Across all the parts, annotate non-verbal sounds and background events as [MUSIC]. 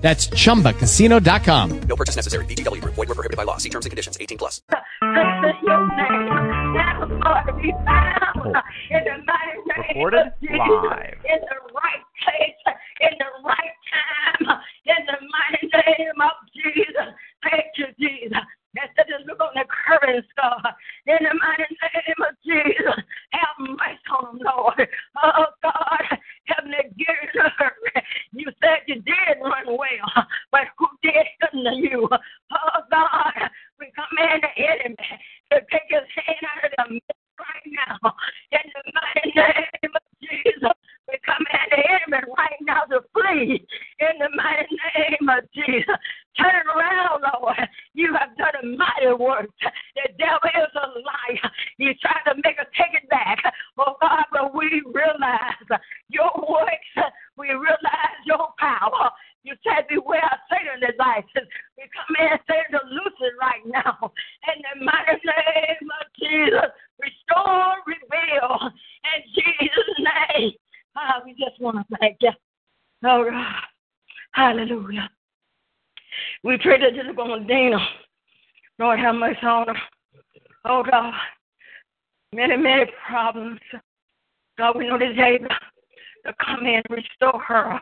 That's chumbacasino.com. No purchase necessary. VGW Group. Void were prohibited by law. See terms and conditions. 18 plus. Praise your name. Now, God, to be found oh. in the Recorded live. In the right place, in the right time, in the mighty name of Jesus. Thank you, Jesus. Instead of look on the current star, in the mighty name of Jesus, have mercy on them, Lord. Oh, God, a hurry. [LAUGHS] You said you did run well, [LAUGHS] but who did unto you? [LAUGHS] Oh, God, we command the enemy to take his hand out of the midst right now. In the mighty name of Jesus, we command the enemy right now to flee. In the mighty name of Jesus. Turn it around, Lord. [LAUGHS] You have done a mighty work. The devil is a liar. He tried to make us take it back. Oh, God, but we realize your works. We realize your power. You said beware of Satan devices. We command Satan to loose it right now. In the mighty name of Jesus, restore, reveal. In Jesus' name. We just want to thank you. Oh, God. Hallelujah. We pray that you look on Dana. Lord, have mercy on her. Oh, God. Many, many problems. God, we know this able to come in and restore her,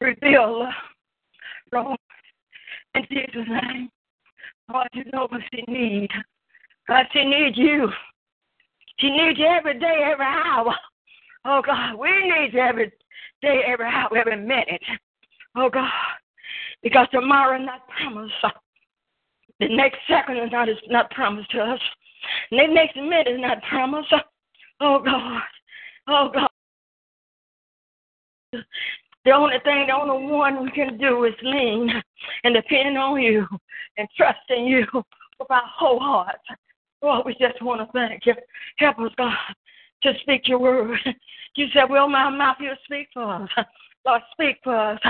reveal her. Lord, in Jesus' name. Lord, you know what she needs. God, she needs you. She needs you every day, every hour. Oh, God, we need you every day, every hour, every minute. Oh, God, because tomorrow not promised. The next second is not, is not promised to us. The next minute is not promised. Oh, God. Oh, God. The only thing, the only one we can do is lean and depend on you and trust in you with our whole heart. Lord, we just want to thank you. Help us, God, to speak your word. You said, Well, my mouth, you speak for us. Lord, speak for us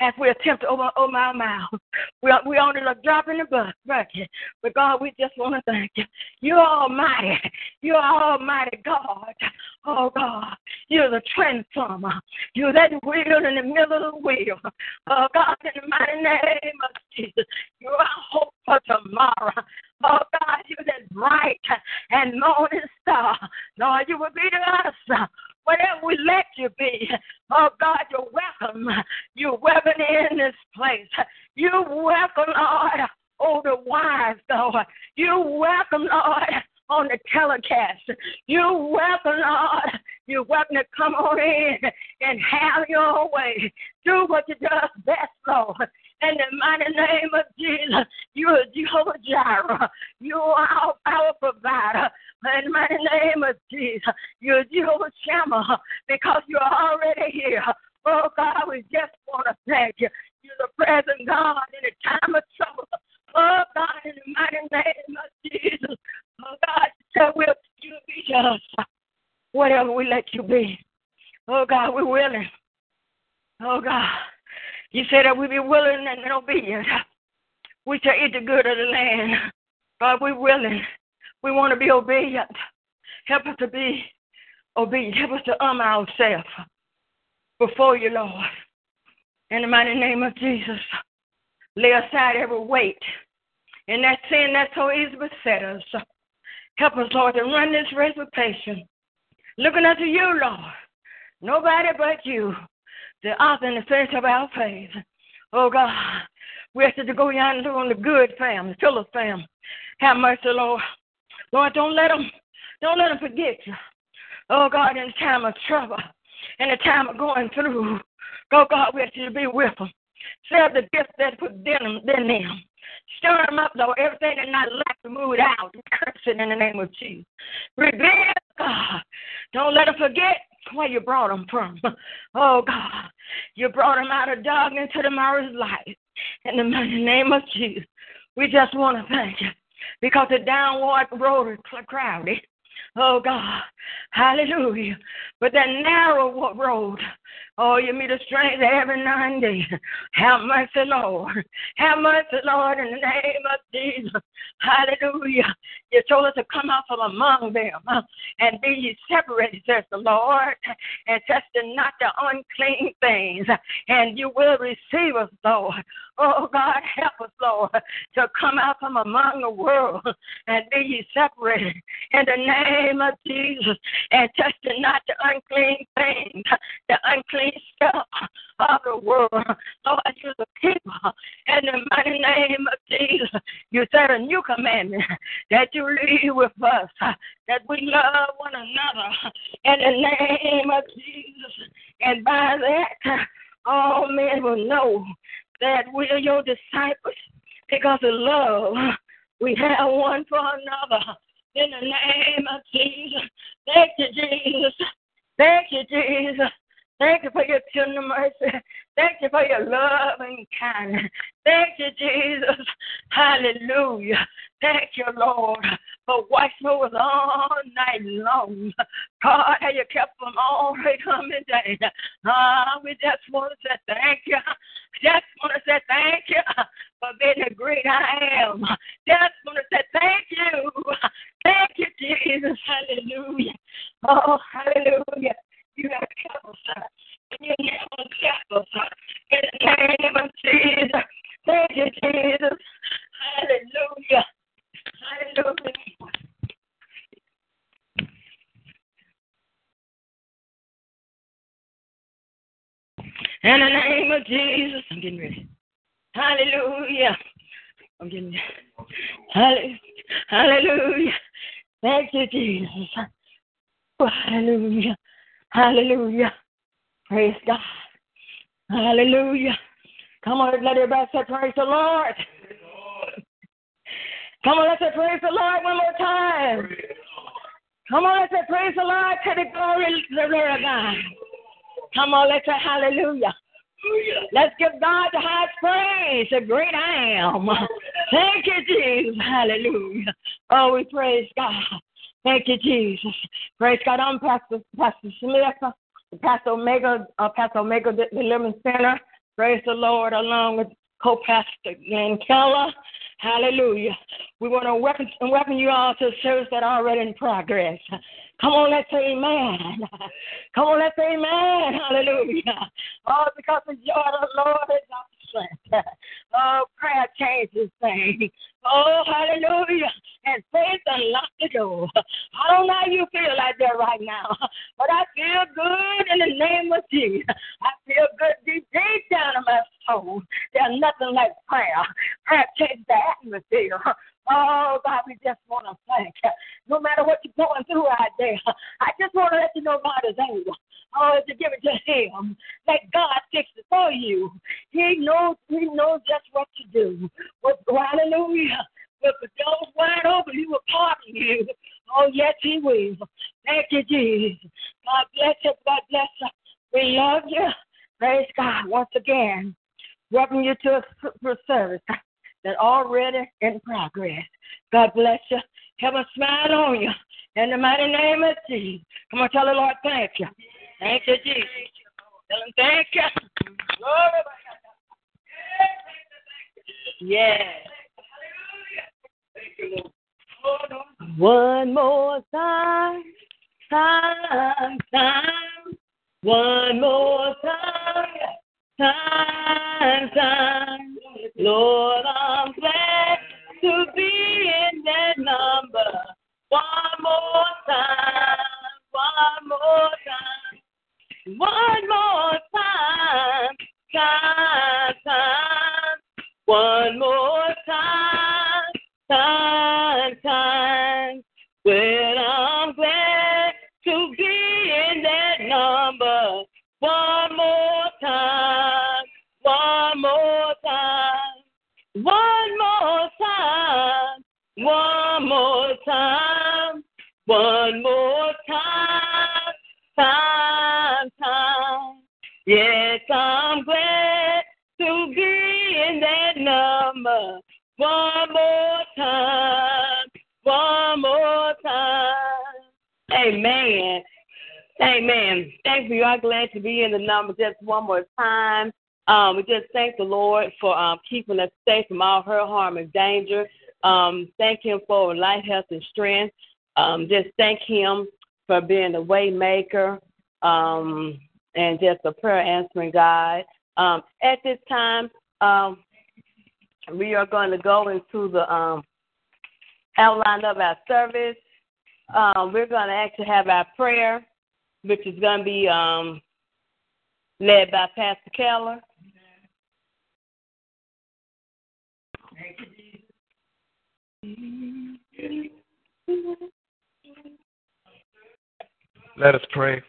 as we attempt to open, open our mouth. We, we only a drop in the bucket. But God, we just want to thank you. You're almighty. You're almighty God. Oh, God. You're the transformer. You're that wheel in the middle of the wheel. Oh, God, in the mighty name of Jesus. You're our hope for tomorrow. Oh, God, you're that bright and morning star. Lord, you will be to us whatever we let you be. Oh God, you're welcome. You're welcome in this place. You're welcome, Lord. Oh, the wise, Lord. You're welcome, Lord, on the telecast. You're welcome, Lord. You're welcome to come on in and have your way. Do what you do best, Lord. In the mighty name of Jesus, you are Jehovah Jireh. You are our, our provider. In the mighty name of Jesus, you are Jehovah Shammah because you're already here. Oh God, we just want to thank you. You're the present God in a time of trouble. Oh God, in the mighty name of Jesus. Oh God, so will you be just whatever we let you be. Oh God, we're willing. Oh God. You said that we be willing and obedient. We shall eat the good of the land. God, we're willing. We want to be obedient. Help us to be obedient. Help us to arm ourselves before you, Lord. In the mighty name of Jesus, lay aside every weight and that sin that so easily beset us. Help us, Lord, to run this race with patience. Looking unto you, Lord. Nobody but you the author and the finisher of our faith. Oh God, we ask you to go yonder on the good family, Philip family. Have mercy, Lord. Lord, don't let them, don't let them forget you. Oh God, in the time of trouble, in the time of going through, oh God, we ask you to be with them. Serve the gift that put in them, in them. Stir them up, Lord. Everything that not like to move it out. Curse it in the name of Jesus. Reveal, God. Don't let them forget where you brought them from. [LAUGHS] Oh, God. You brought them out of darkness to the marvelous light. In the name of Jesus. We just want to thank you. because the downward road is crowded. Oh God, hallelujah. But that narrow road, oh, you meet a stranger every and then. [LAUGHS] Have mercy, Lord. [LAUGHS] Have mercy, Lord, in the name of Jesus. [LAUGHS] Hallelujah. You told us to come out from among them and be ye separated, says the Lord, and test not the unclean things, and you will receive us, Lord. Oh, God, help us, Lord, to come out from among the world and be ye separated in the name of Jesus, and test not the unclean things, the unclean stuff of the world. Lord, you're the people in the mighty name of Jesus. You said a new commandment that you leave with us, that we love one another in the name of Jesus. And by that, all men will know that we are your disciples because of love. We have one for another in the name of Jesus. Thank you, Jesus. Thank you, Jesus. Thank you for your tender mercy. Thank you for your love and kindness. Thank you, Jesus. Hallelujah. Thank you, Lord, for watching over all night long. God, how you kept them all right coming day. Ah, we just want to say thank you. Just want to say thank you for being the great I am. Just want to say thank you. Thank you, Jesus. Hallelujah. Oh, hallelujah. You have us. In the name of Jesus. Thank you, Jesus. Hallelujah. Hallelujah. In the name of Jesus, I'm getting ready. Hallelujah. I'm getting ready. Hallelujah. Thank you, Jesus. Hallelujah. Hallelujah. Praise God. Hallelujah. Come on, let everybody say praise the Lord. Come on, let's say praise the Lord one more time. Come on, let's say praise the Lord to the glory the Lord of God. Come on, let's say hallelujah. Let's give God the highest praise, the great I am. Thank you, Jesus. Hallelujah. Oh, we praise God. Thank you, Jesus. Praise God. I'm Pastor, Pastor Smith, Pastor Omega, uh, Pastor Omega Deliverance Center. Praise the Lord, along with co-pastor Glenn Keller. Hallelujah. We want to welcome, welcome you all to the service that are already in progress. Come on, let's say amen. Come on, let's say amen. Hallelujah. Oh, because the joy of the Lord is our strength. [LAUGHS] Oh, prayer changes things. Oh, hallelujah. And faith unlocks the door. I don't know how you feel like that right now, [LAUGHS] but I feel good in the name of Jesus. I feel good deep, deep down in my soul. There's nothing like prayer. Prayer changes the atmosphere. [LAUGHS] Oh, God, we just want to thank you. No matter what you're going through out there, I just want to let you know God is able. Oh, to give it to Him. Let God fix it for you. He knows. He knows just what to do. But hallelujah. But the door's wide open. He will pardon you. Oh, yes, He will. Thank you, Jesus. God bless you. God bless you. We love you. Praise God once again. Welcome you to a service that already in progress. God bless you. Have a smile on you. In the mighty name of Jesus. Come on, tell the Lord, thank you. Thank you, Jesus. Tell him, thank you. Yes. One more time, time, time. One more time, time, time. Lord, I'm glad to be in number just one more time. Um, we just thank the Lord for um, keeping us safe from all hurt, harm, and danger. Um, thank Him for life, health, and strength. Um, just thank Him for being a way maker um, and just a prayer answering God. Um, at this time, um, we are going to go into the um, outline of our service. Um, we're going to actually have our prayer, which is going to be um, led by Pastor Keller. Let us pray.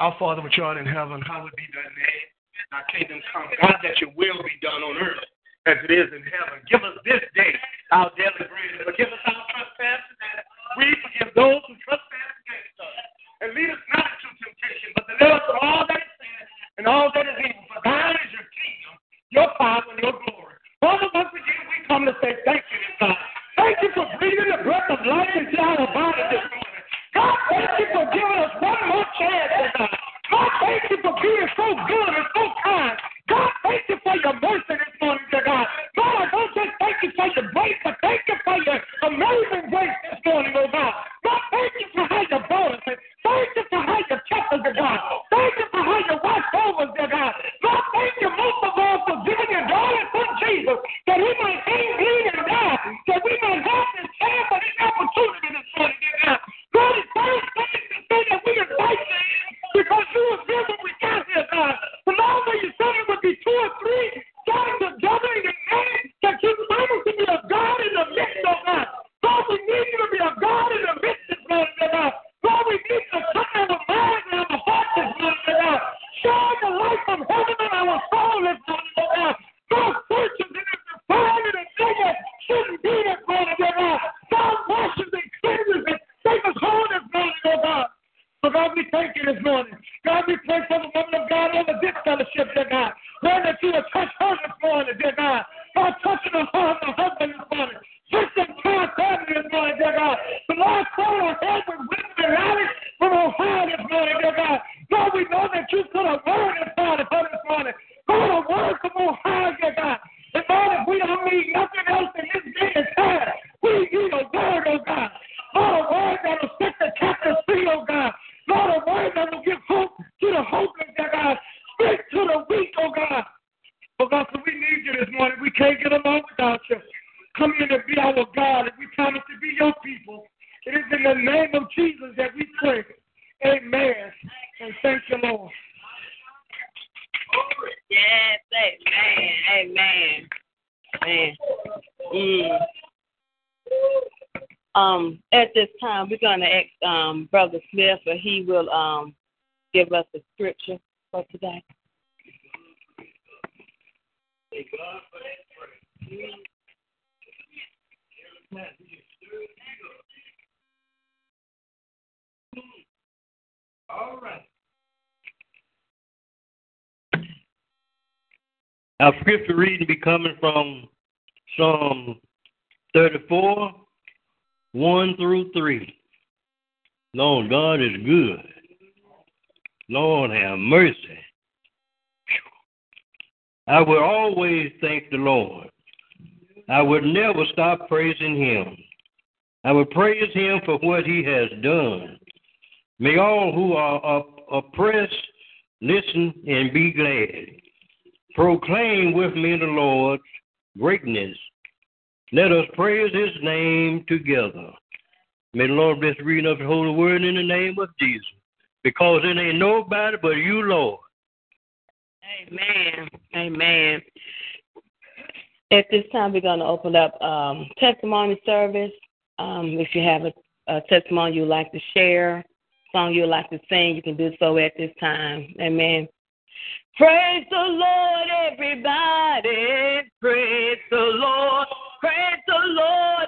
Our Father which art in heaven, hallowed be thy name. Thy kingdom come. God, that your will be done on earth as it is in heaven. Give us this day our daily bread. Forgive us our trespasses as we forgive those who trespass against us. And lead us not into temptation, but deliver us from all that is sin and all that is evil. For thine is your kingdom, your power, and your glory. Father, once again, we come to say thank you, God. Thank you for breathing the breath of life into our body this morning. God, thank you for giving us one more chance, God. God, thank you for being so good and so kind. God, thank you for your mercy this morning, dear God. God, I don't just thank you for your grace, but thank you for your amazing grace this morning, oh God. God, thank you for how you going to ask um, Brother Smith, or he will um, give us the scripture for today. All right. Our scripture reading be coming from Psalm 34, 1 through 3. Lord, God is good. Lord, have mercy. I will always thank the Lord. I would never stop praising him. I will praise him for what he has done. May all who are oppressed listen and be glad. Proclaim with me the Lord's greatness. Let us praise his name together. May the Lord bless the reading of the holy word in the name of Jesus. Because it ain't nobody but you, Lord. Amen. Amen. At this time, we're going to open up um, testimony service. Um, if you have a, a testimony you'd like to share, song you'd like to sing, you can do so at this time. Amen. Praise the Lord, everybody. Praise the Lord. Praise the Lord,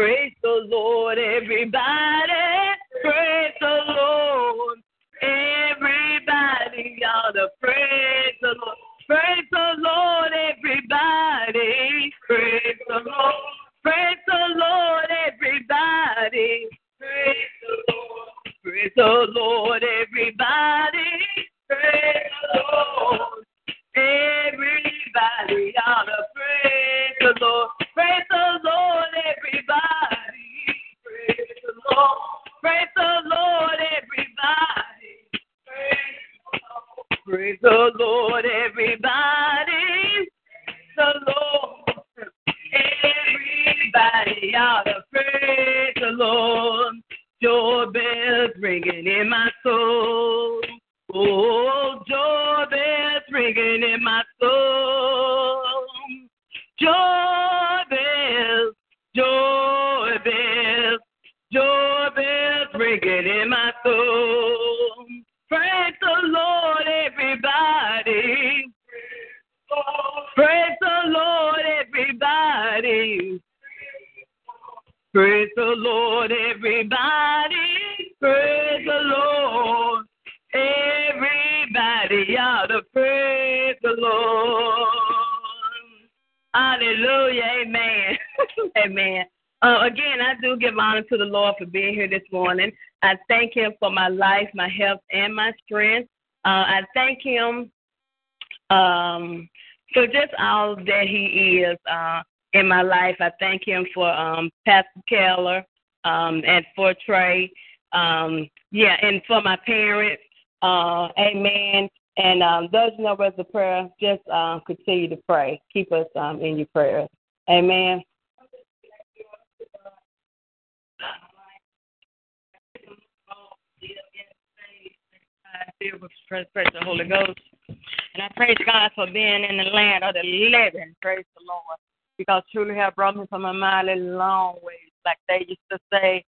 Praise the Lord, everybody. Praise the Lord. Everybody ought to praise the Lord. Praise the Lord, everybody. Praise the Lord. Praise the Lord, everybody. the Lord, everybody. Praise the Lord. Everybody to praise the Lord. Praise the Lord, Praise the Lord. Praise the Lord, everybody. Praise the Lord, everybody. The Lord. Everybody ought to praise the Lord. Bells ringing in my soul. Oh, joy bells ringing in my soul. Joy Praise the Lord, everybody. Praise the Lord, everybody. Praise the Lord. Everybody ought to praise the Lord. Hallelujah. Amen. [LAUGHS] Amen. Uh, again, I do give honor to the Lord for being here this morning. I thank Him for my life, my health, and my strength. Uh, I thank Him um, for just all that He is uh, in my life. I thank Him for um, Pastor Keller um, and for Trey. Um, yeah, and for my parents. Uh, amen. And um, those no words of prayer, just uh, continue to pray. Keep us um, in your prayers. Amen. Filled with the Holy Ghost. And I praise God for being in the land of the living. Praise the Lord. Because truly have brought me from a mighty long way. Like they used to say,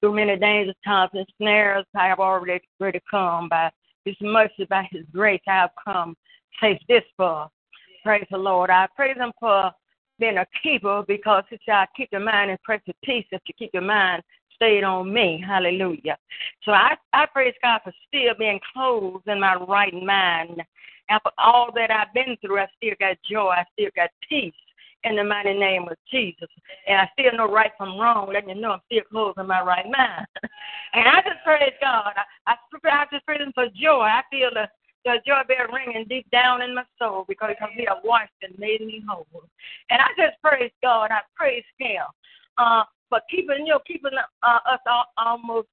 through many dangers, times, and snares, I have already, already come. By His mercy, by His grace, I have come. Say this for. Praise the Lord. I praise Him for being a keeper because He shall keep your mind in perfect peace if you keep your mind stayed on me. Hallelujah. So I, I praise God for still being clothed in my right mind. After all that I've been through, I still got joy. I still got peace in the mighty name of Jesus. And I still know right from wrong, letting you know I'm still clothed in my right mind. [LAUGHS] and I just praise God. I, I, I just praise Him for joy. I feel the, the joy bell ringing deep down in my soul because He has washed and made me whole. And I just praise God. I praise Him. Uh, for keeping you know keeping uh, us all, almost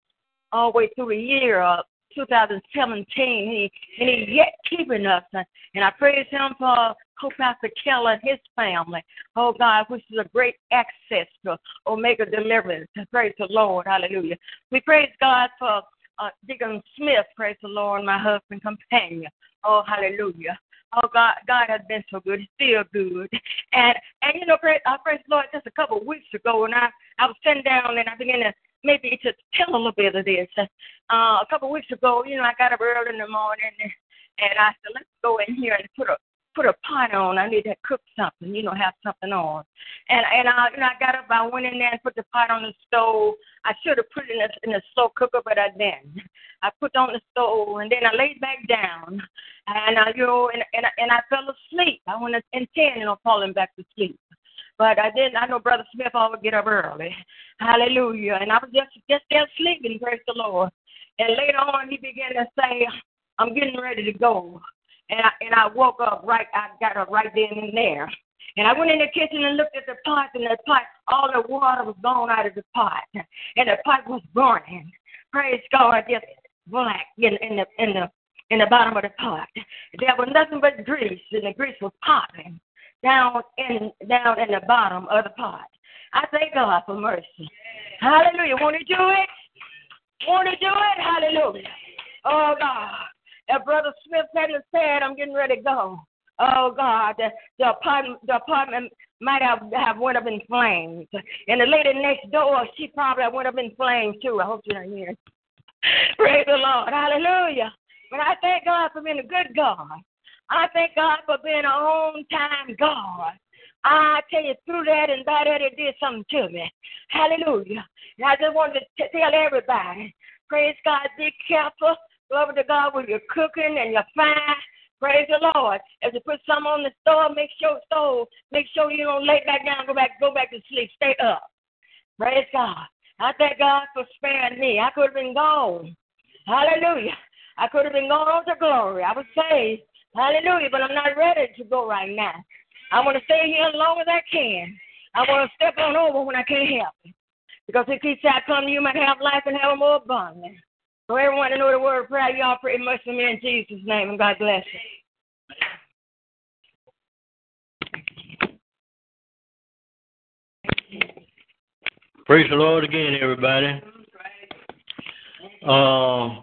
all the way through the year of 2017. He and he yet keeping us, and, and I praise Him for Co-Pastor Keller and his family. Oh God, which is a great access to Omega Deliverance. Praise the Lord, Hallelujah. We praise God for uh, Deacon Smith. Praise the Lord, my husband companion. Oh Hallelujah. Oh God, God has been so good. He's still good. [LAUGHS] And and you know, praise, I praise the Lord just a couple of weeks ago, and I I was sitting down and I began to maybe to tell a little bit of this. Uh, a couple of weeks ago, you know, I got up early in the morning and, and I said, let's go in here and put a put a pot on. I need to cook something, you know, have something on. And and I you know I got up, I went in there and put the pot on the stove. I should have put it in the in the slow cooker, but I didn't. I put on the stove and then I laid back down and I you know and and, and I fell asleep. I went intending on falling back to sleep. But I didn't. I know Brother Smith always get up early. Hallelujah. And I was just just there sleeping. Praise the Lord. And later on, he began to say, "I'm getting ready to go." And I and I woke up right. I got up right then and there. And I went in the kitchen and looked at the pot, and the pot, all the water was gone out of the pot, and the pot was burning. Praise God, just black in, in the in the in the bottom of the pot. There was nothing but grease, and the grease was popping down in down in the bottom of the pot. I thank God for mercy. Hallelujah. Want to do it? Want to do it? Hallelujah. Oh God. If Brother Smith hadn't said, I'm getting ready to go. Oh God, the, the apartment the apartment might have, have went up in flames. And the lady next door, she probably went up in flames too. I hope you're not here. [LAUGHS] Praise the Lord. Hallelujah. But I thank God for being a good God. I thank God for being a on time God. I tell you, through that and by that, it did something to me. Hallelujah. And I just wanted to tell everybody, praise God, be careful. Glory to God with your cooking and your fire. Praise the Lord. If you put some on the stove, make sure stove, make sure you don't lay back down, go back, go back to sleep, stay up. Praise God. I thank God for sparing me. I could have been gone. Hallelujah. I could have been on to glory. I was saved. Hallelujah. But I'm not ready to go right now. I want to stay here as long as I can. I want to step on over when I can't help it. Because if he said, I come to you, might have life and have a more abundant. So everyone to know the word of prayer, y'all pray much for me in Jesus' name, and God bless you. Praise the Lord again, everybody. Uh,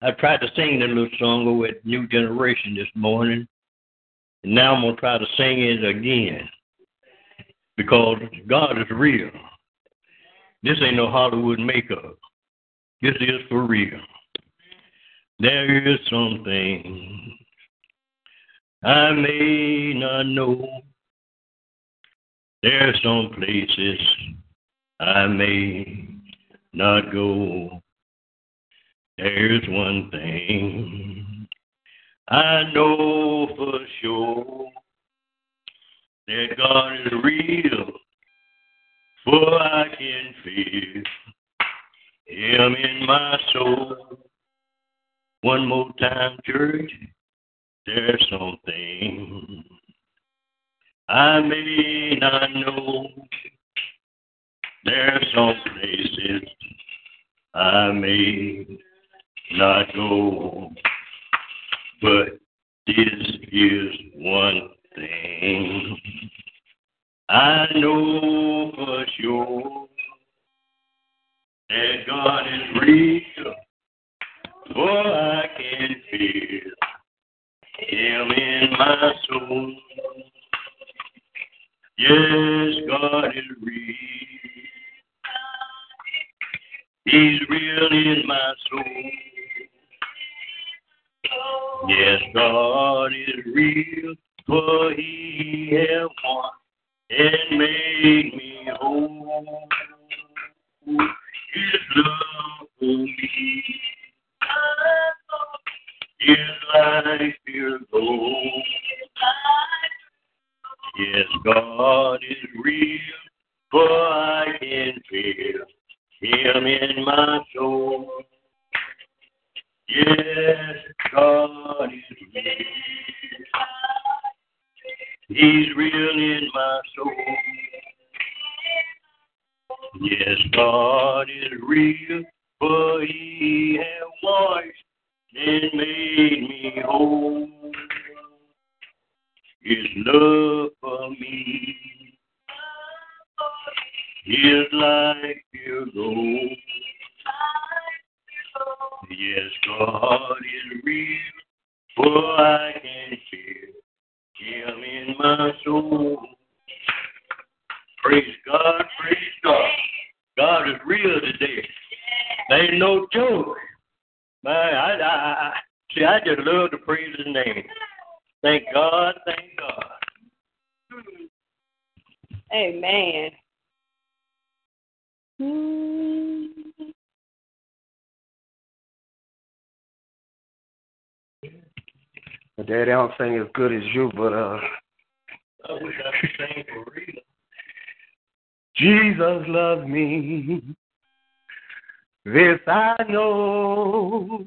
I tried to sing the little song with New Generation this morning, and now I'm gonna try to sing it again because God is real. This ain't no Hollywood makeup. This is for real. There is something I may not know. There are some places I may not go. There's one thing I know for sure that God is real, for I can feel Him in my soul. One more time, church. There's something I may not know. There's some places I may not go, but this is one thing I know for sure that God is real, for I can feel Him in my soul. Yes, God is real. He's real in my soul. Yes, God is real, for He has won and made me whole. His love for me, His life pure gold. Yes, God is real, for I can feel Him in my soul. Yes, God is real. He's real in my soul. Yes, God is real, for He has washed and made me whole. His love for me, His life pure. Yes, God is real, for I can feel Him in my soul. Praise God, praise God. God is real today. Ain't no joke. Man, I, I, I, see, I just love to praise His name. Thank God, thank God. Amen. Daddy, I don't sing as good as you, but uh, I wish I could sing for real. Jesus loves me. This I know.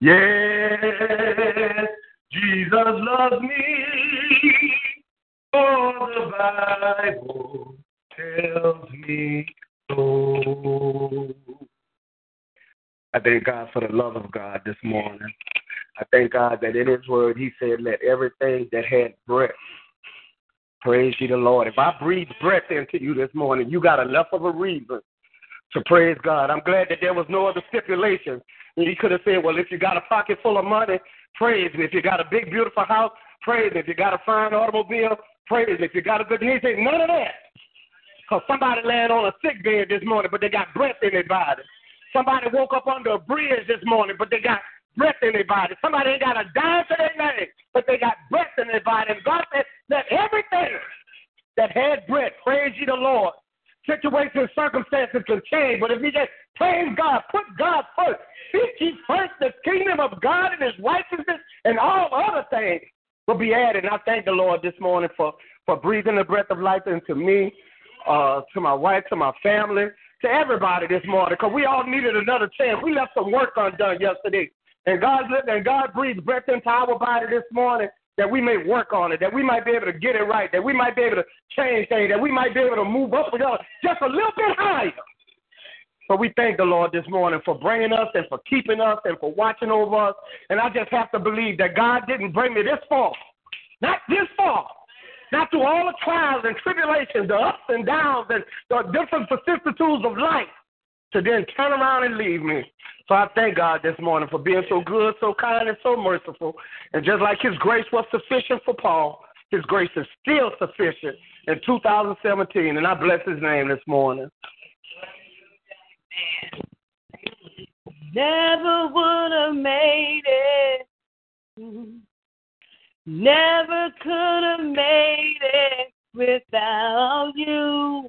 Yes, Jesus loves me. For the Bible tells me so. I thank God for the love of God this morning. I thank God that in His Word He said, "Let everything that had breath praise ye the Lord." If I breathe breath into you this morning, you got enough of a reason to praise God. I'm glad that there was no other stipulation. He could have said, "Well, if you got a pocket full of money, praise me. If you got a big, beautiful house, praise me. If you got a fine automobile, praise me. If you got a good," He said, "None of that." Because somebody laying on a sick bed this morning, but they got breath in their body. Somebody woke up under a bridge this morning, but they got breath in their body. Somebody ain't got a dime to their name, but they got breath in their body. And God said that everything that had breath, praise ye the Lord. Situations, circumstances can change, but if you just praise God, put God first, seek ye first the kingdom of God and his righteousness, and all other things will be added. And I thank the Lord this morning for, for breathing the breath of life into me, uh, to my wife, to my family, to everybody this morning, because we all needed another chance. We left some work undone yesterday. And God and God breathed breath into our body this morning that we may work on it, that we might be able to get it right, that we might be able to change things, that we might be able to move up with just a little bit higher. So we thank the Lord this morning for bringing us and for keeping us and for watching over us. And I just have to believe that God didn't bring me this far, not this far, not through all the trials and tribulations, the ups and downs and the different vicissitudes of life, to then turn around and leave me. So I thank God this morning for being so good, so kind, and so merciful. And just like His grace was sufficient for Paul, His grace is still sufficient in 2017. And I bless His name this morning. Never would have made it. Never could have made it without you.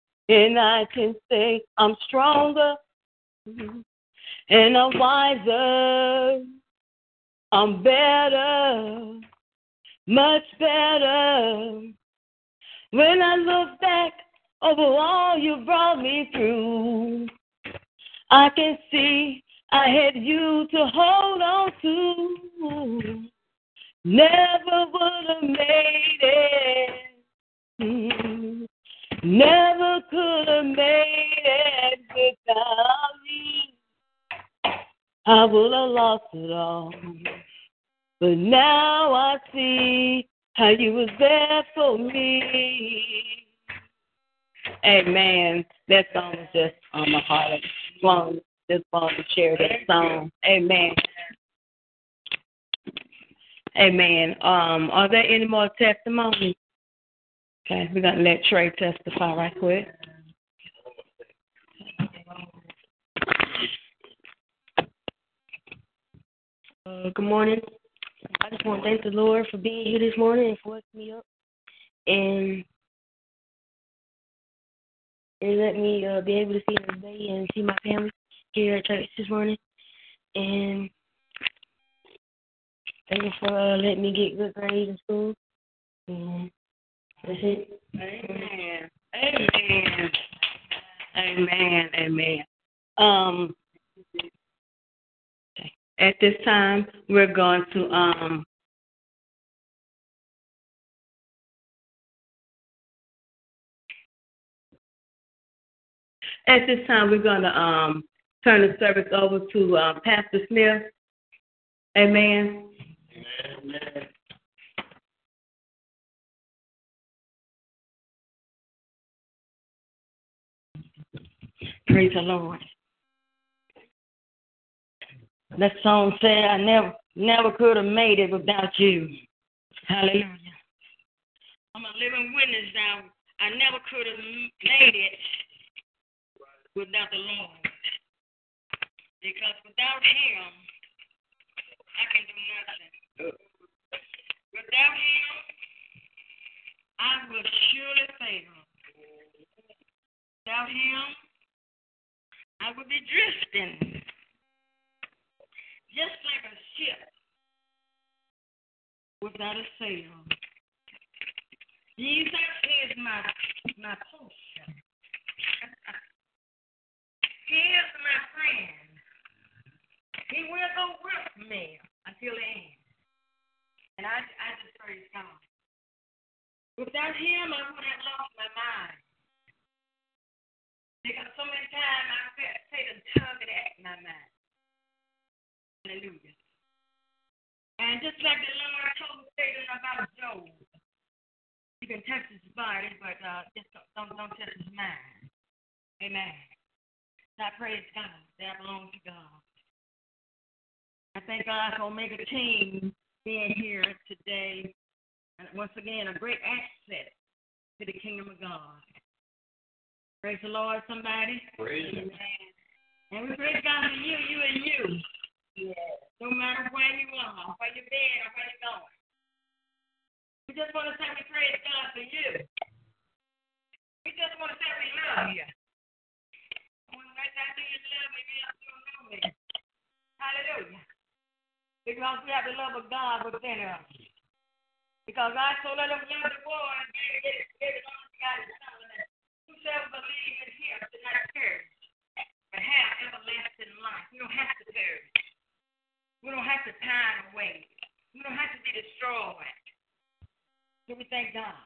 and I can say I'm stronger and I'm wiser. I'm better, much better. When I look back over all you brought me through, I can see I had you to hold on to. Never would have made it. Never could have made it without you. I would have lost it all. But now I see how you was there for me. Amen. That song was just on my heart. Just want, just want to share that song. Amen. Amen. Um, are there any more testimonies? Okay, we're gonna let Trey testify right quick. Uh, good morning. I just want to thank the Lord for being here this morning and for waking me up and and let me uh, be able to see another day and see my family here at church this morning. And thank you for uh, letting me get good grades in school. And. Amen. Amen. Amen. Amen. Um at this time we're going to um at this time we're going to um turn the service over to uh, Pastor Smith. Amen. Amen. Praise the Lord. That song said, I never never could have made it without you. Hallelujah. I'm a living witness now. I never could have made it without the Lord. Because without Him, I can do nothing. Without Him, I will surely fail. Without Him, I would be drifting, just like a ship without a sail. Jesus is my my portion. [LAUGHS] he is my friend. He will go with me until the end. And I, I just praise God. Without him, I would have lost my mind. Hallelujah. And just like the Lord told Satan about Job, you can touch his body, but uh, just don't, don't, touch his mind. Amen. So I praise God. That belongs to God. I thank God for Omega Team being here today. And once again, a great asset to the kingdom of God. Praise the Lord, somebody. Praise Him. And we praise God for you, you, and you. Yes. No matter where you are, where you've been, or where you're going. We just want to say we praise God for you. We just want to say we love you. I want to let that do you love me, you don't know me. Hallelujah. Because we have the love of God within us. Because God so let us love the world and gave it, gave it on to God Son. Whosoever believe in Him should not perish, but have everlasting life. We don't have to perish. We don't have to pine away. We don't have to be destroyed. So we thank God.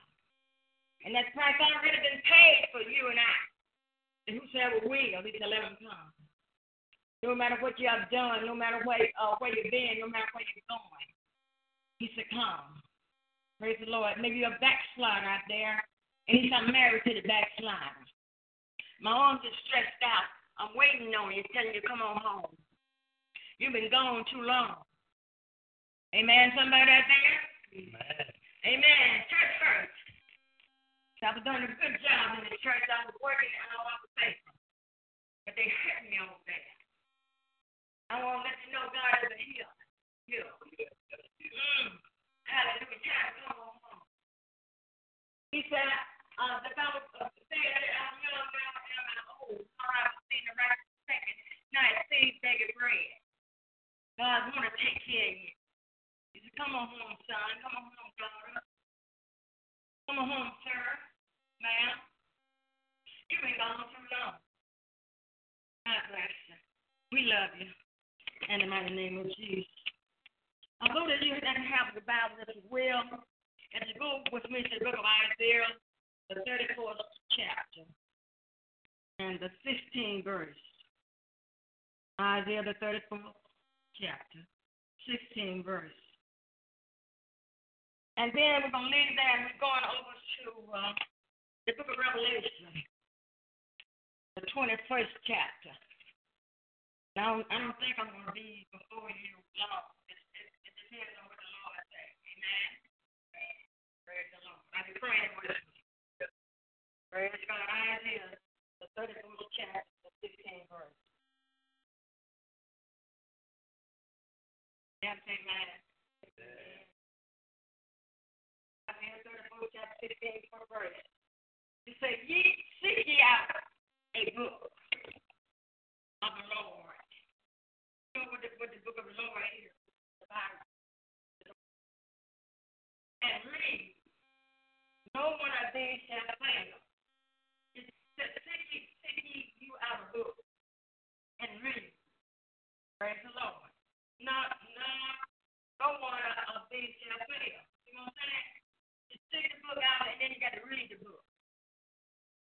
And that price already been paid for you and I. And whosoever will, he shall let him come. No matter what you have done, no matter where, uh, where you've been, no matter where you're going, he said, come. Praise the Lord. Maybe you're a backslider out there, and he's not married to the backslider. My arms are stressed out. I'm waiting on you, telling you, to come on home. You've been gone too long. Amen, somebody out there? Amen. Amen. Church hurt. I was doing a good job in the church. I was working and I was faithful. But they hurt me over there. I want to let you know God is a healer. Mm. Hallelujah. Time to come on home. He said, uh, the Bible uh, said that I'm young now and I'm old. All I've seen the right second. Now it sees bigger bread. God want to take care of you. He said, come on home, son. Come on home, daughter. Come on home, sir. Ma'am. You've been gone too long. God bless you. We love you. In the mighty name of Jesus. Although that you didn't have the Bible, you will, and you go with me to the book of Isaiah, the 34th chapter, and the 16th verse. Isaiah, the 34th chapter, 16 verse. And then we're going to leave that and we're going over to uh, the book of Revelation, the 21st chapter. Now, I don't think I'm going to be before you long. It, it, it depends on what the Lord says. Amen. Praise the Lord. I'll be praying with you. Praise God. Isaiah, the 34th chapter, the 16th verse. Yes, amen. Isaiah 34, chapter 16, verse. He said, Ye seek ye out a book of the Lord. You know what the, what the book of the Lord is? The Bible. And read. No one of these shall fail. It said, Seek ye, seek ye you out a book and read. Praise the Lord. Not. You know what I'm saying? You the book out and then you got to read the book.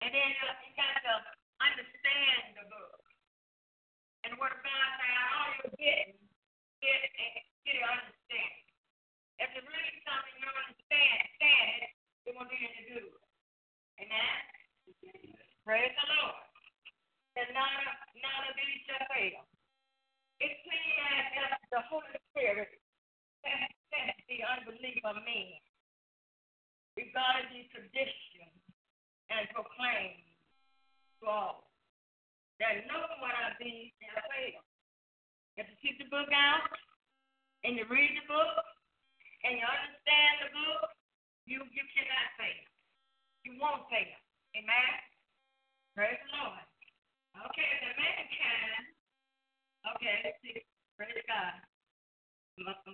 And then uh, you, you got to understand the book. And God all you're get, get. If you read something you understand, stand it, it won't. Amen? Praise the Lord. And none none of these shall fail. It if uh, the Holy Spirit the tradition and to all that no one of these fail. If you keep the book out and you read the book and you understand the book, you you cannot fail. You won't fail. Amen. Praise the Lord. Okay, the mankind. Okay, see. Praise God.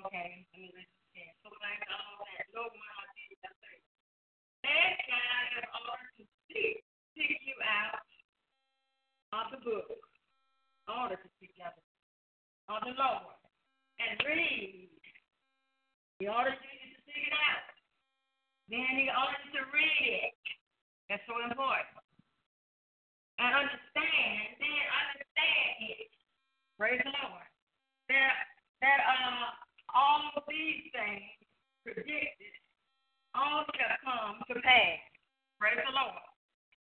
Okay, let me read this again. So like all that, no one of these shall fail. Mankind has ordered to seek, seek you out of the book, order to seek out of the Lord, and read. He orders you to seek it out. Then he orders you to read it. That's so important. and understand, then understand it. Praise the Lord. That that uh all these things predicted all shall come to pass. Praise the Lord.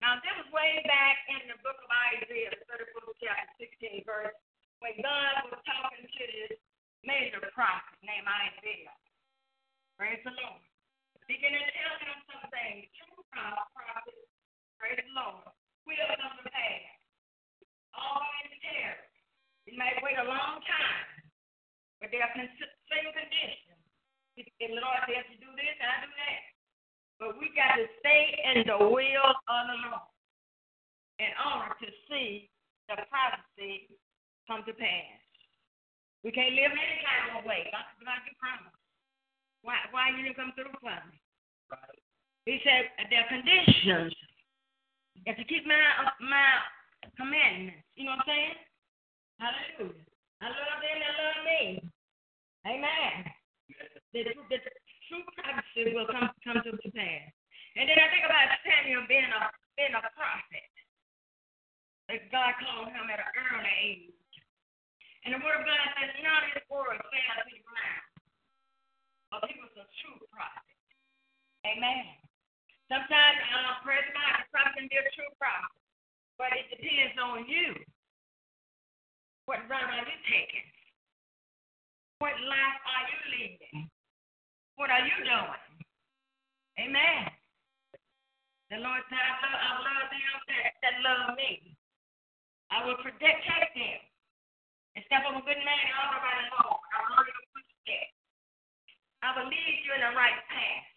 Now this was way back in the book of Isaiah, the 34th chapter, 16 verse, when God was talking to this major prophet named Isaiah. Praise the Lord. Beginning to tell him some things. True prophet, praise the Lord, will come to pass. All in terror. It may wait a long time, but they are same conditions. The Lord says to do this, I do that. But we got to stay in the will of the Lord in order to see the prophecy come to pass. We can't live any kind of way. God, God you promised. Why, why you didn't come through for me? He said there are conditions. If you keep my my commandments, you know what I'm saying? Hallelujah. I love them that love me. Amen. The, the, the true prophecy will come come to, pass. And then I think about Samuel being a being a prophet. That God called him at an early age. And the word of God says, none of his words fell to the ground. But he was a true prophet. Amen. Sometimes, uh, praise God, a prophet can be a true prophet. But it depends on you. What route are you taking? What life are you leading? What are you doing? Amen. The Lord said, I love, I love them that, that love me. I will protect them. And step up a good man all around the Lord. I will you to footsteps. I will lead you in the right path,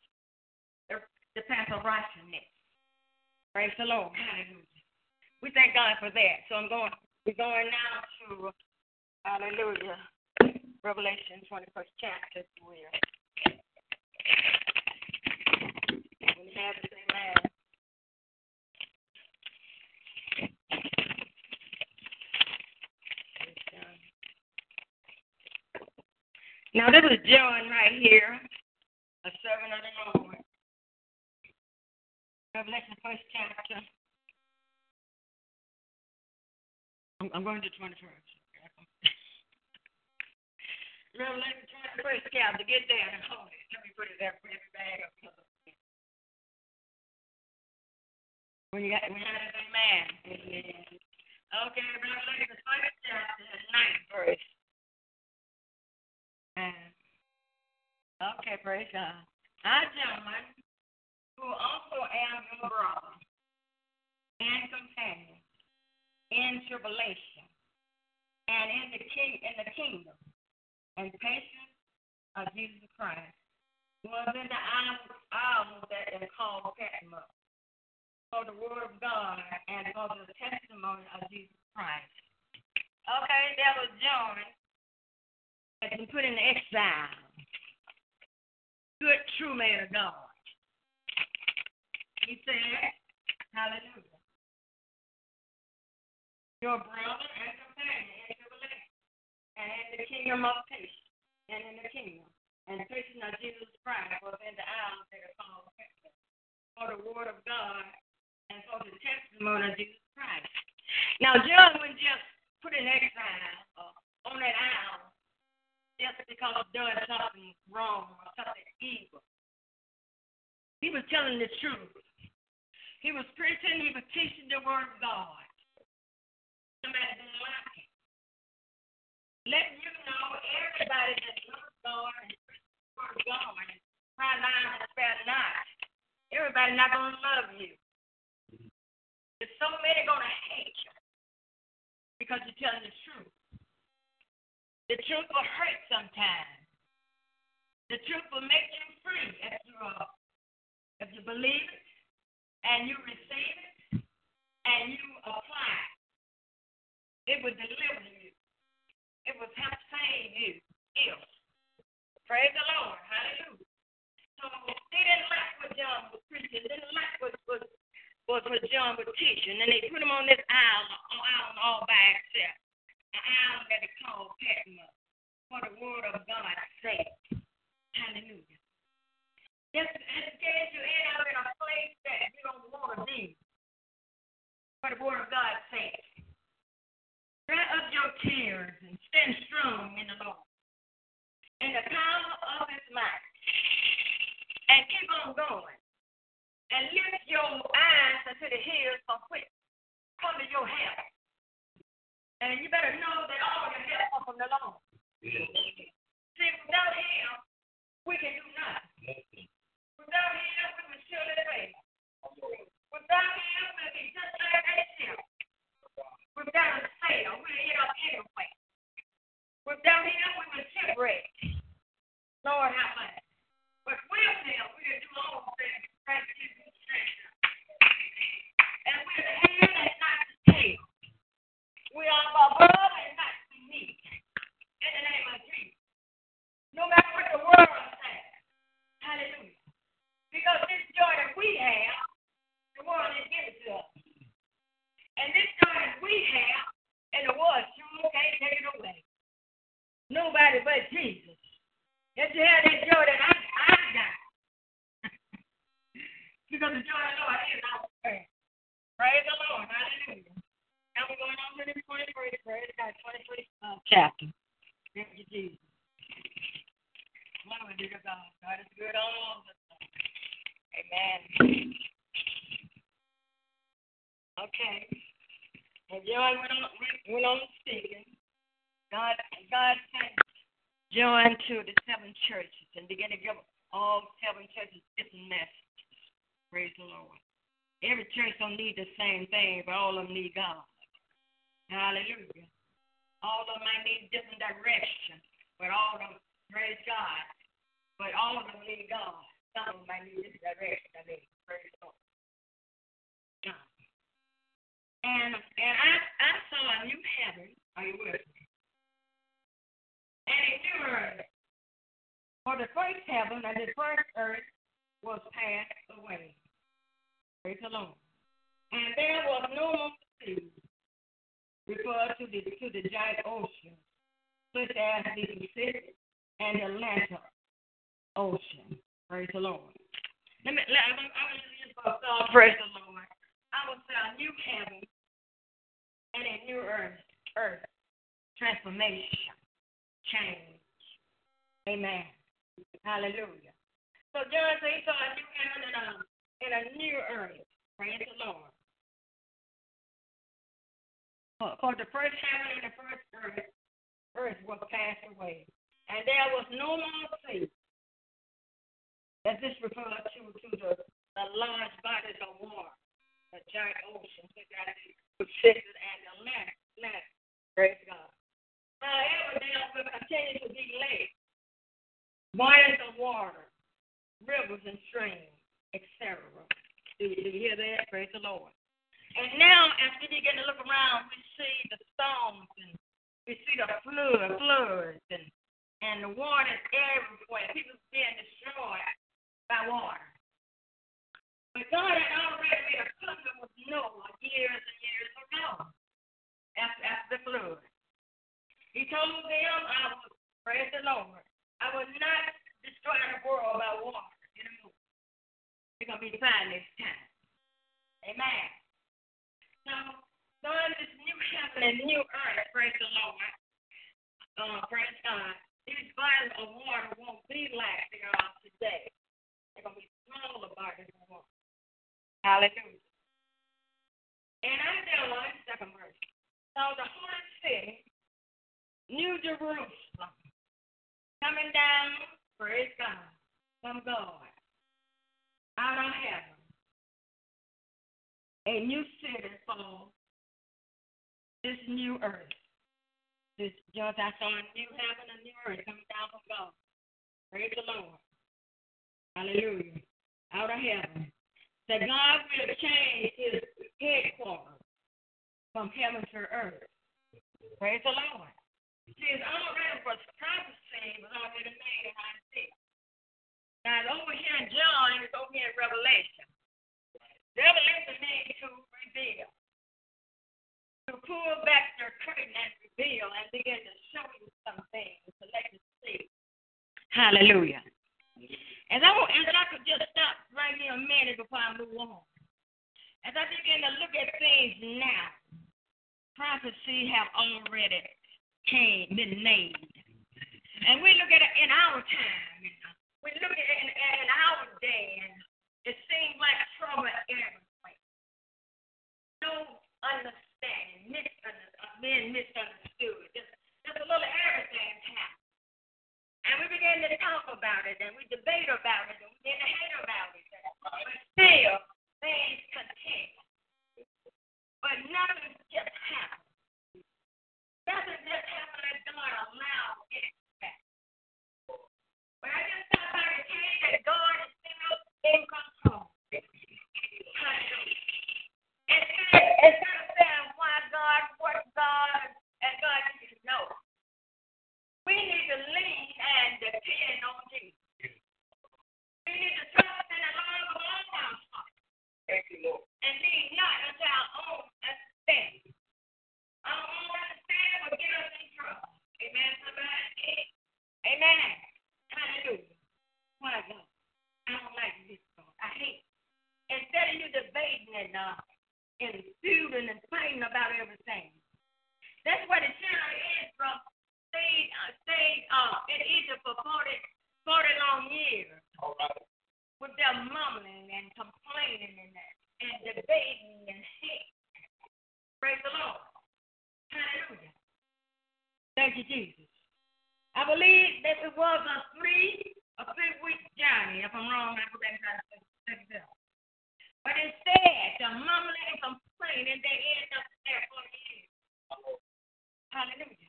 the, the path of righteousness. Praise the Lord. Hallelujah. We thank God for that. So I'm going. We're going now to Hallelujah. Revelation 21st chapter, if you will. When you have. Now, this is John right here, a servant of the Lord. Revelation, first chapter. I'm, I'm going to 21st. Revelation 21st chapter. Get to get there and hold it. Let me put it there. Put it back up. When you got, when you got it, amen. Amen. Okay, Revelation first chapter, ninth verse. Okay, praise God. I, John, who also am your brother and companion in tribulation and in the king in the kingdom and patience of Jesus Christ, was in the isle that is called Patmos for the word of God and for the testimony of Jesus Christ. Okay, that was John has been put in exile. Good, true man of God. He said, Hallelujah. Your brother and companion in tribulation, and in the kingdom of peace, and in the kingdom, and the patient of Jesus Christ was in the island that is called for the word of God and for the testimony of Jesus Christ. Now, John was just put in exile uh, on that island just because of doing something wrong or something evil. He was telling the truth. He was preaching, he was teaching the word of God. Letting you know everybody that loves God and the God and cry loud and spare not. Everybody not gonna love you. There's so many gonna hate you because you're telling the truth. The truth will hurt sometimes. The truth will make you free if you uh, if you believe it and you receive it and you apply it. It will deliver you. It will help save you. If praise the Lord, hallelujah. So they didn't like what John was preaching. They didn't like what what what, what John was teaching, and they put him on this island, island all by himself an island that is called Patmos for the word of God's sake. Hallelujah. Just in case you end up in a place that you don't want to be. what the Word of God says. Up your tears and stand strong in the Lord. In the power of His might. And keep on going. And lift your eyes unto the hills which come your help. And you better know that all your help comes from the Lord. See, without Him, we can do nothing. Without Him, we fail. Without Him, we'll be just like ship. Without a sail, we'll end up anyway. Without Him, we will shipwreck. Lord, have mercy. But with Him, we can do all things. And we're the and not the tail. We are and not. In the name of Jesus. No matter what the world says. Hallelujah. Because this joy that we have, the world give it to us. And this joy we have, and the world sure can't take it away. Nobody but Jesus. If you have that joy that I, I got. [LAUGHS] because the joy of the Lord is our strength. Praise the Lord. Hallelujah. Now we're going on to the 23rd, praise God, 23rd uh, chapter. Thank you, Jesus. Glory to God. God is good all the time. Amen. Okay. And John went on, speaking. God, God sent John to the seven churches and began to give all seven churches different messages. Praise the Lord. Every church don't need the same thing, but all of them need God. Hallelujah. All of them might need different direction, but all of them, praise God. But all of them need God. Some of them might need this direction. I mean, praise the Lord. God. And and I I saw a new heaven. Are you with me? And a new earth. For the first heaven and the first earth was passed away. Praise the Lord. And there was no more sea. Referred to the to the giant ocean, such as the Pacific and the Atlantic Ocean. Praise the Lord. Let me let I'm gonna uh, praise the Lord. I will say a new heaven and a new earth, earth, transformation, change. Amen. Hallelujah. So John said he saw a new heaven and a, and a new earth. Praise the Lord. For, the first heaven and the first earth, earth was passed away, and there was no more sea. That this refers to to the, the large bodies of water, the giant oceans, which are the Pacific and the Atlantic. Atlantic. Praise God. However, there will continue to be lakes, bodies of water, rivers and streams, etc. Do you, do you hear that? Praise the Lord. And now, as we begin to look around, we see the storms and we see the flood, floods, and and the water everywhere. People being destroyed by water. But God had already made a covenant with Noah years and years ago after, after the flood. He told them, I will, praise the Lord, I will not destroy the world by water anymore. It's going to be fine this time. Amen. So, God, this new heaven and new earth, praise the Lord. Uh, praise God. These bodies of water won't be like they are today. They're going to be smaller bodies of water. Hallelujah. And I tell one second verse. So the holy city, New Jerusalem, coming down, praise God, from God, out of heaven. A new city for this new earth. This just I saw new heaven, a new earth coming down from God. Praise the Lord. Hallelujah. Out of heaven. That God will change his headquarters from heaven to earth. Praise the Lord. See, it's already was prophecy was already made in Isaiah. Now it's over here in John it's over here in Revelation. Revelation means to reveal. To pull back the curtain and reveal and begin to show you some things to let you see. Hallelujah. And I, and I could just stop right here a minute before I move on. As I begin to look at things now, prophecy have already came, been made. And we look at it in our time. We look at it in, in our day, and it seems like trouble everywhere. No understanding, misunderstanding, being misunderstood. Just, just a little everything happened. And we began to talk about it, and we debate about it, and we began to hate about it. But still, things continue. But nothing just happened. Nothing just happened that God allowed it to happen. But I just thought by the case that God is still in control. Instead, instead of saying why God, what God, and God you know, we need to lean and depend on Jesus. We need to trust in the Lord with all our heart. Thank you, Lord. and lean not unto our own understanding. Our own understanding will get us in trouble. Amen, somebody? Amen. Hallelujah. My God. I don't like this, Lord. I hate it. Instead of you debating and, uh, and feuding and fighting about everything. That's what the children is from stayed, uh, stayed uh, in Egypt for 40, 40 long years All right. with their mumbling and complaining and, and debating and hate. Praise the Lord. Hallelujah. Thank you, Jesus. I believe that it was a three a three week journey. If I'm wrong, I go back and check it out. But instead, the mumbling and complaining, they end up there for years. Hallelujah.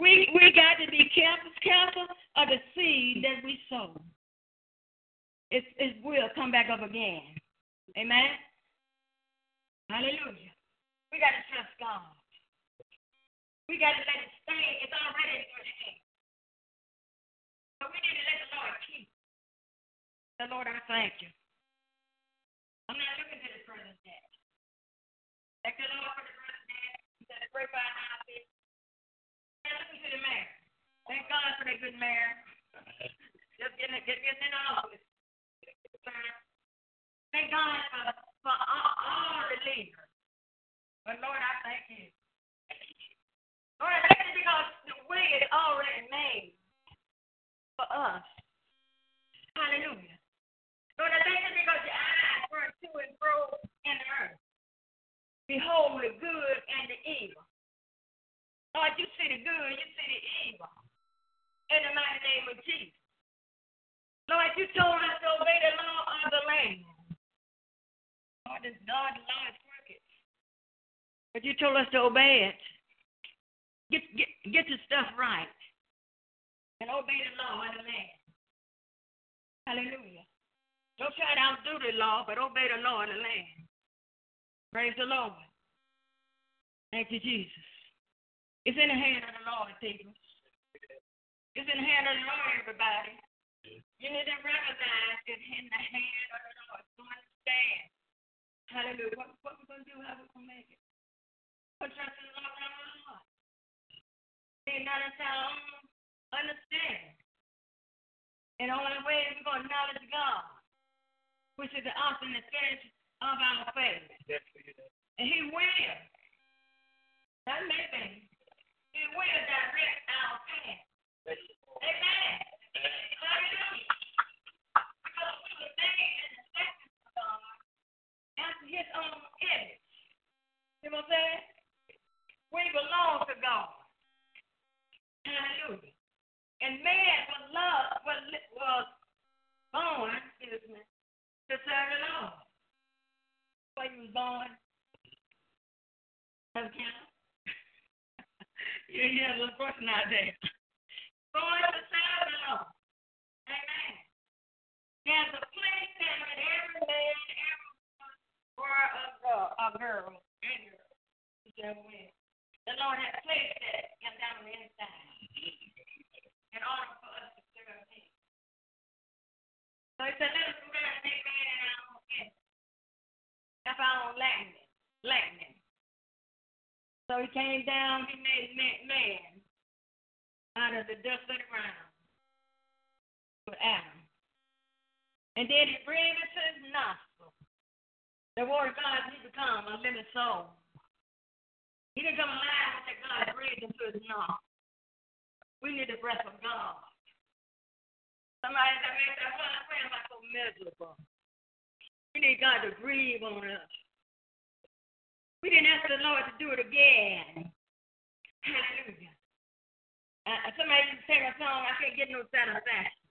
We we got to be careful, careful of the seed that we sow it, it will come back up again. Amen. Hallelujah. We got to trust God. We got to let it stay. It's already in your hand. But we need to let the Lord keep. The Lord, I thank you. I'm not looking to the present day. Thank the Lord for the present day. He said, for our houses. To mayor. Thank God for that good mayor. Just getting, getting, getting in office. Thank God for, for all, all the leaders. But Lord, I thank you. Lord, I thank you because the way is already made for us. Hallelujah. Lord, I thank you because your eyes run to and fro in the earth. Behold the good and the evil. Lord, you see the good, you see the evil. In the mighty name of Jesus. Lord, you told us to obey the law of the land. Lord, this God, the crooked. But you told us to obey it. Get, get, get the stuff right. And obey the law of the land. Hallelujah. Don't try to outdo the law, but obey the law of the land. Praise the Lord. Thank you, Jesus. It's in the hand of the Lord, people. It's in the hand of the Lord, everybody. You need to recognize it's in the hand of the Lord. To understand. Hallelujah. What, what we're going to do? How we're going to make it? Put trust in the Lord with our heart. Lean not unto our own understanding. In all our ways, we're going to acknowledge God, which is the author and the finisher of our faith. Yes, for you. And He will. Not maybe. Amen. Hallelujah. We were made in the of God after His own image. You know what I'm saying? We belong to God. Hallelujah. And man was was, was born, to serve the Lord. When he was born, doesn't count. You hear a little person there. Born to the. Amen. There's a place in every man, every woman, or a girl, a girl, any girl, way. The Lord has placed that him down on the inside in order for us to serve him. So he said, let us to make man in our own. That's our own likeness. likeness. So he came down, he made man, out of the dust of the ground with Adam. And then he breathed into his nostril The word of God needs to come a living soul. He didn't come alive that God breathed into his lungs. We need the breath of God. Somebody that makes that one friend like so miserable. We need God to breathe on us. We didn't ask the Lord to do it again. Hallelujah. Uh, somebody used to sing a song, I can't get no satisfaction.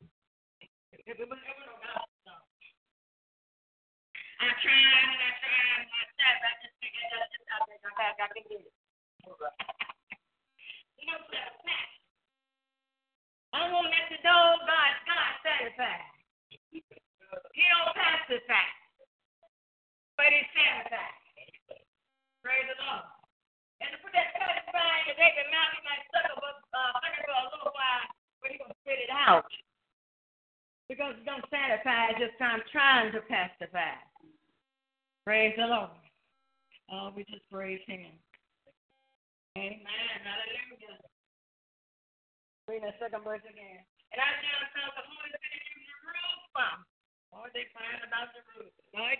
I tried and I tried and I tried, but I just figured I just I think I got I get it. [LAUGHS] No satisfaction. I'm gonna let you know God, God satisfied. He don't pacify, but he's satisfied. Praise the Lord. And to put that satisfying in mouth, he might suck up, a little while, but he's gonna spit it out. Because it don't satisfy, it's just I'm trying to pacify. Praise the Lord. Oh, we just praise him. Amen. Hallelujah. Read that second verse again. And I just felt the Holy Spirit in Jerusalem. What they find about Jerusalem? God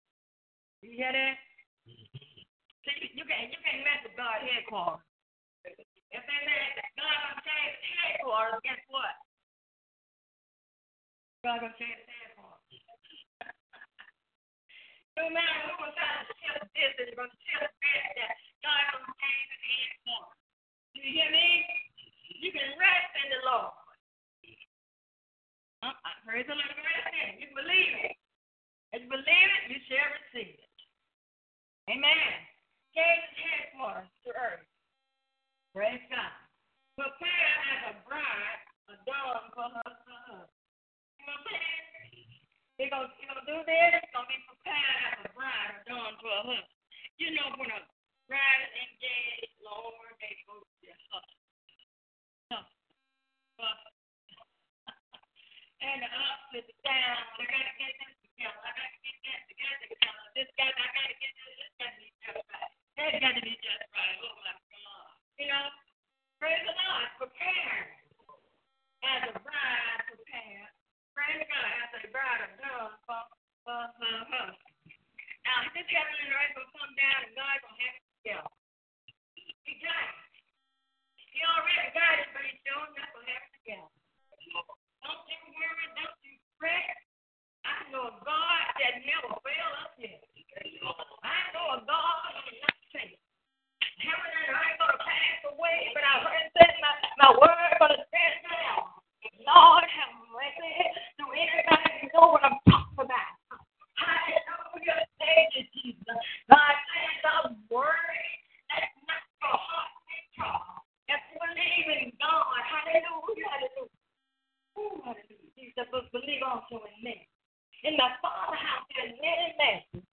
You hear that? See, you can you can't mess with God's headquarters. If they say God will take his headquarters, guess what? God will take his headquarters. no matter who was trying to shift this, going to shift that, that God will take his headquarters. You hear me? You can rest in the Lord. Uh, praise the Lord. Rest in. You believe it. If you believe it, you shall receive it. Amen. Take his headquarters to earth. Praise God. Prepare as a bride adorned for her husband. You know what I'm saying? He's going to do this. He's going to be prepared as a bride adorned for her husband. You know, when a bride is engaged, Lord, they go to their husband. [LAUGHS] and the up with the down. I got to get this He already got it, but he's showing us will have it together. Don't you worry, don't you fret. I know a God that never failed us yet. I know a God that never failed. Heaven and earth gonna pass away, but I heard said my, my word gonna stand down. Lord have mercy. Do anybody know what I'm talking about? Hallelujah. Thank you, Jesus. God says I'm worried. That's not your heart and trouble. If you believe in God, hallelujah, hallelujah. Ooh, hallelujah. Jesus will believe also in me. In my father's house there's many mansions.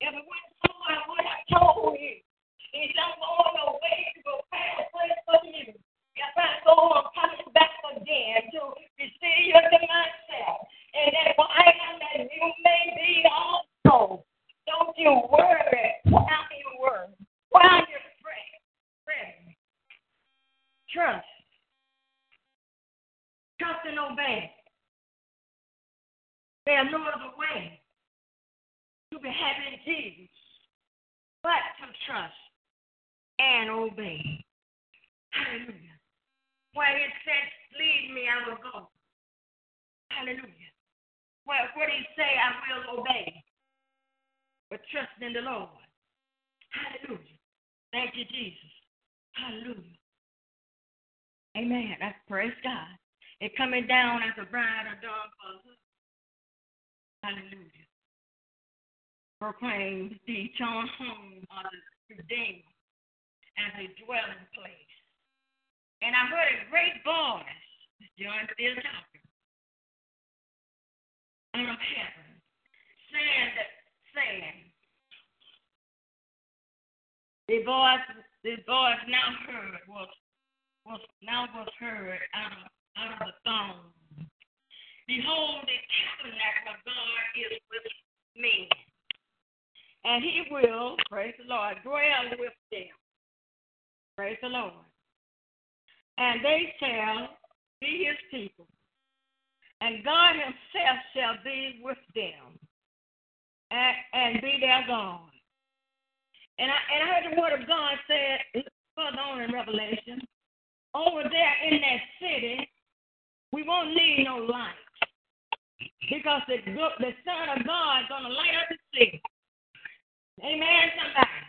If it wasn't so, I would have told you. He said, I'm on the way to prepare a place for you. If I go, I'm coming back again to receive you to myself. And that I am that you may be also. Don't you worry. Why are you worried? Why are you afraid? Afraid. Trust. Trust and obey. There's no other way to be happy in Jesus but to trust and obey. Hallelujah. Where it says, lead me, I will go. Hallelujah. Well, what he say, I will obey. But trust in the Lord. Hallelujah. Thank you, Jesus. Hallelujah. Amen. That's praise God. It coming down as a bride adorned for her. Hallelujah. Proclaim the eternal home of the redeemed as a dwelling place. And I heard a great voice, John still talking, out of heaven, the voice, the voice now heard was was now was heard out of out of the throne. Behold, the tabernacle of God is with me, and He will, praise the Lord, dwell with them. Praise the Lord, and they shall be His people, and God Himself shall be with them, and, and be their God. And I, and I heard the word of God said further on in Revelation, over there in that city, we won't need no light. Because the, the Son of God is going to light up the city. Amen, somebody.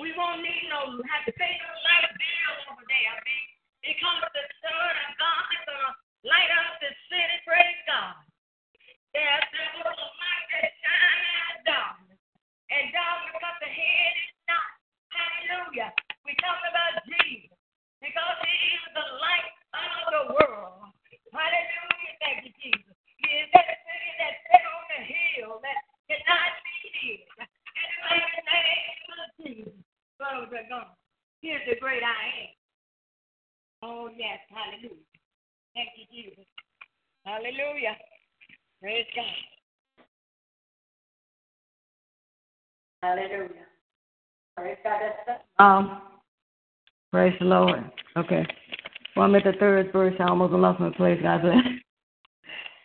We won't need no, have to pay no light bill over there. I mean, because the Son of God is going to light up the city. Praise God. There's there was a light that shine out of darkness. And darkness got the head is not. Hallelujah. We talk about Jesus because he is the light of the world. Hallelujah. Thank you, Jesus. He is that city that set on the hill that cannot be hid. In the mighty name Jesus. Glory to God. Here's the great I am. Oh, yes. Hallelujah. Thank you, Jesus. Hallelujah. Praise God. Hallelujah. Praise God. That's um, praise the Lord. Okay. Well, I'm at the third verse. I almost lost my place, God bless.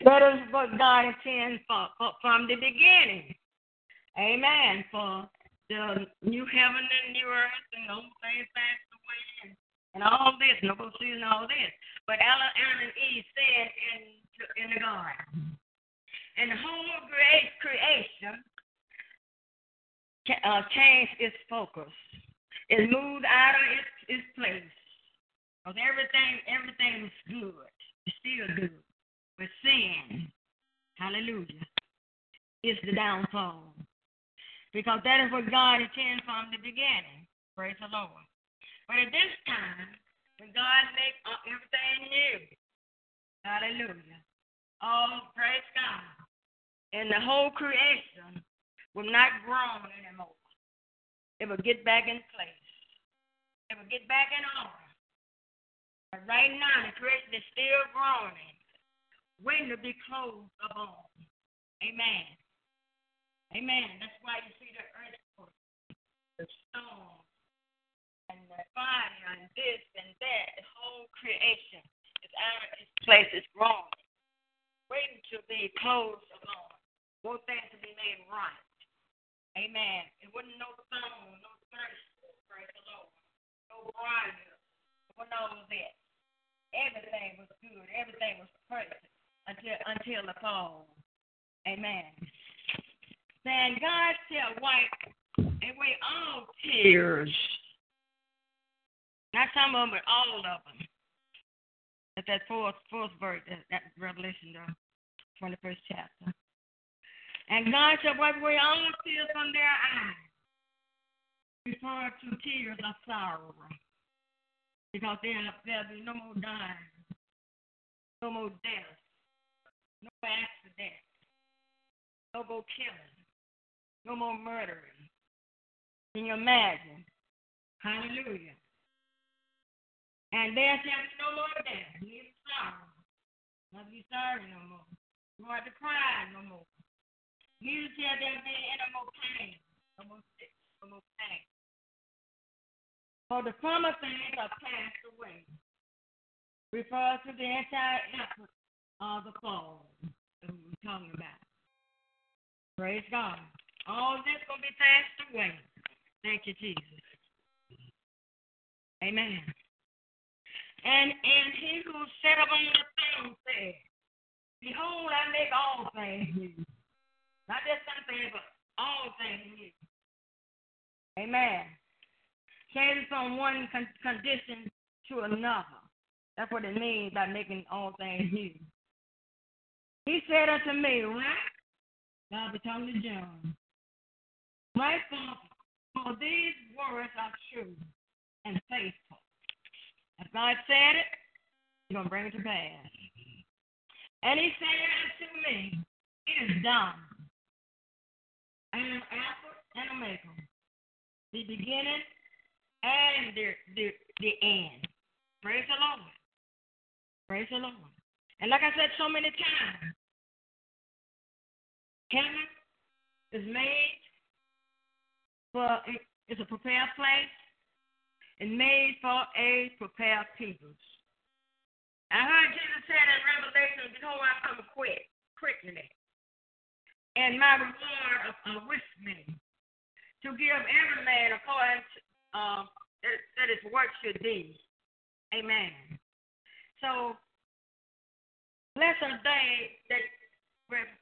That is what God intends for, for, from the beginning. Amen. For the new heaven and new earth and old things passed away and, and all this, no season, all this. But Adam, and Eve said in, in the garden. And the whole great creation uh, changed its focus. It moved out of its, its place. Because everything, everything was good. It's still good. But sin, hallelujah, is the downfall. Because that is what God intended from the beginning. Praise the Lord. But at this time, when God makes uh, everything new, hallelujah, oh, praise God. And the whole creation will not groan anymore. It will get back in place. It will get back in order. But right now, the creation is still groaning, waiting to be closed upon. Amen. Amen. That's why you see the earthquake, the storm, and the fire, and this and that. The whole creation is out of its place. It's groaning, waiting to be closed upon. Want things to be made right. Amen. It wasn't no stone, no thirst, praise the Lord. No grinder. It all of that. Everything was good. Everything was perfect until until the fall. Amen. Then God shall wipe away all tears. Not some of them, but all of them. At that fourth fourth verse, that, that Revelation, the twenty first chapter. And God shall wipe away all tears from their eyes. Refer to tears of sorrow. Because there, there'll be no more dying, no more death, no accident, no more killing, no more murdering. Can you imagine? Hallelujah. And there shall be no more death, neither sorrow. Not be sorry no more. Nor to cry no more. Neither shall there be any more pain, no more sick, no more pain. For the former things are passed away. Refers to the entire effort of the fall that we're talking about. Praise God. All this gonna be passed away. Thank you, Jesus. Amen. And and he who sat upon the throne said, Behold, I make all things new. Not just some things, but all things new. Amen. Changes from one con- condition to another. That's what it means by making all things new. He said unto me, Right? God be talking to John. My father, for these words are true and faithful. If God said it, He's going to bring it to pass. And he said unto me, It is done. I am Alpha and Omega, the beginning and the, the, the end. Praise the Lord. Praise the Lord. And like I said so many times, heaven is made for, it's a prepared place and made for a prepared people. I heard Jesus said in Revelation, Behold, I come quick, quickly, and my reward are with me to give every man according to, uh, that, that his work should be. Amen. So, bless a day that,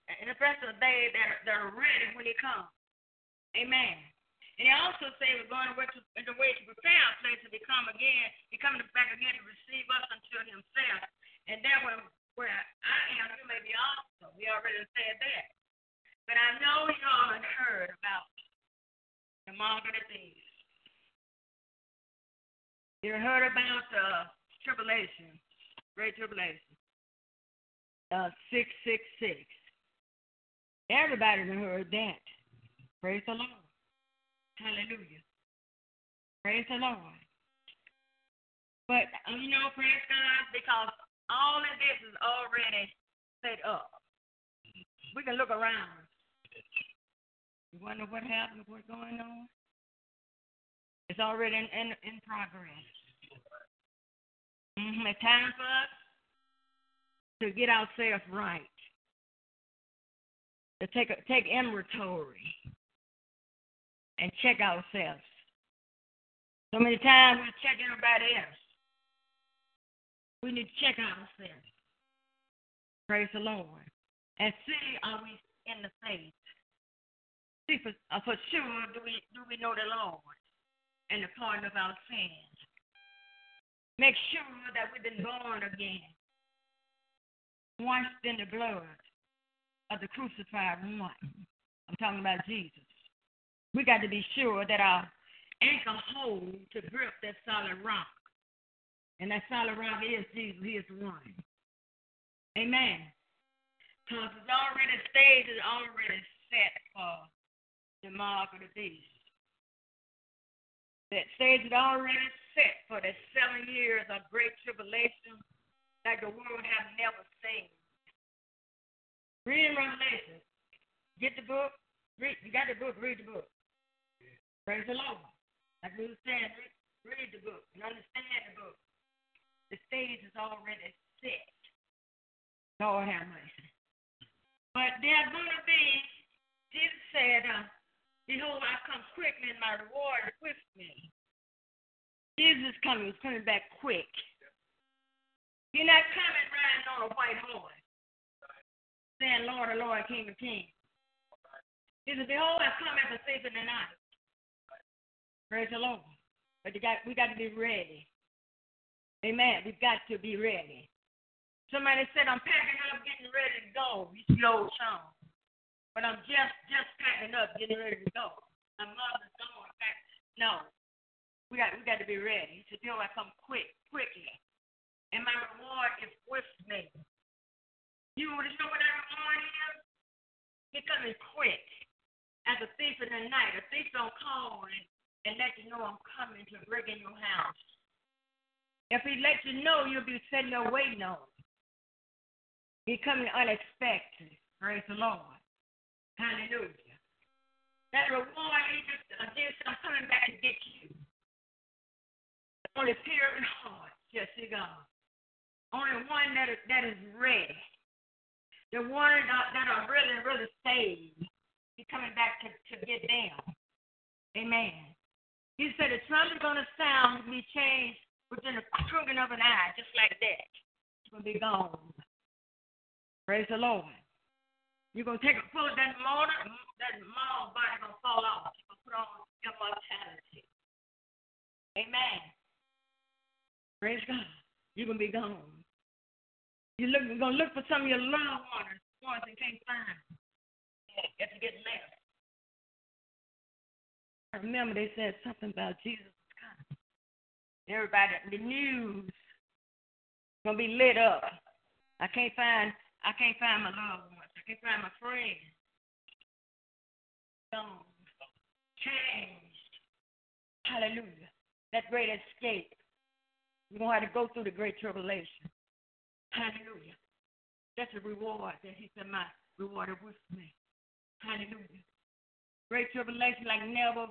and bless a day that, that are ready when he comes. Amen. And he also say we're going away to, in the way to prepare a place to become again. He coming back again to receive us unto himself. And that where, where I am, you may be also. We already said that. But I know you all have heard about the mark of the. You heard about uh, tribulation, great tribulation. Uh, 666. Everybody heard that. Praise the Lord. Hallelujah. Praise the Lord. But, um, you know, praise God, because all of this is already set up. We can look around. You wonder what happened, what's going on? It's already in, in, in progress. Mm-hmm. It's time for us to get ourselves right. To take a, take inventory and check ourselves. So many times we check everybody else. We need to check ourselves. Praise the Lord. And see are we in the faith. See for, uh, for sure do we do we know the Lord and the pardon of our sins. Make sure that we've been born again. Washed in the blood of the crucified one. I'm talking about Jesus. We got to be sure that our anchor holds to grip that solid rock. And that solid rock is Jesus. He is one. Amen. Because it's already stage is already set for the mark of the beast. That stage is already set for the seven years of great tribulation that the world has never seen. Read Revelation. Get the book. Read. You got the book. Read the book. Praise the Lord. Like we were saying, read, the book and understand the book. The stage is already set. Lord have mercy. But there's going to be, Jesus said, uh, Behold, I come quickly, and my reward is with me. Jesus is coming. He's coming back quick. He's not coming riding on a white horse, saying, Lord, the Lord, King of Kings. He said, Behold, I come as a thief in the night. Praise the Lord. But got, we got to be ready. Amen. We've got to be ready. Somebody said, I'm packing up, getting ready to go. You see old song. But I'm just just packing up, getting ready to go. My mother's going back. No. We got we got to be ready. He said, Bill, I come quick, quickly. And my reward is with me. You want to know what that reward is? He's coming quick. As a thief in the night. A thief don't call and and let you know I'm coming to break in your house. If he let you know, you'll be sitting there waiting on him. He coming unexpected. Praise the Lord. Hallelujah. That reward, he just, uh, this, I'm coming back to get you. Only pure in heart, yes, God. Only one that is, that is ready. The one that, that are really, really saved. He's coming back to, to get them. Amen. He said the trumpet is going to sound be changed within a twinkling of an eye, just like that. It's going to be gone. Praise the Lord. You're going to take a pull of that motor, that motor body going to fall off. You're going to put on immortality. Amen. Praise God. You're going to be gone. You're, look, you're going to look for some of your loved ones, ones and can't find them. You get left. I remember they said something about Jesus coming. Everybody, the news gonna be lit up. I can't find, I can't find my loved ones. I can't find my friends. Gone, changed. Hallelujah. that great escape. You're to have to go through the great tribulation. Hallelujah. That's a reward that he said, my reward is with me. Hallelujah. Great tribulation like never,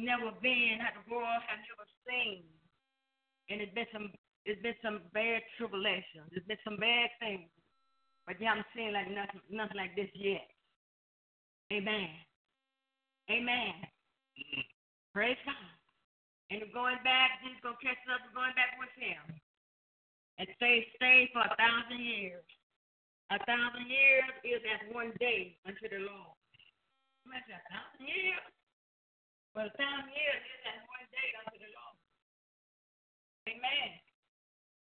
never been, had the world had never seen. And it's been some it's been some bad tribulation. There's been some bad things. But you haven't seen like nothing nothing like this yet. Amen. Amen. Praise God. And going back, Jesus gonna catch us up and going back with him. And stay stay for a thousand years. A thousand years is as one day unto the Lord. Years. Years one day unto the Lord. Amen.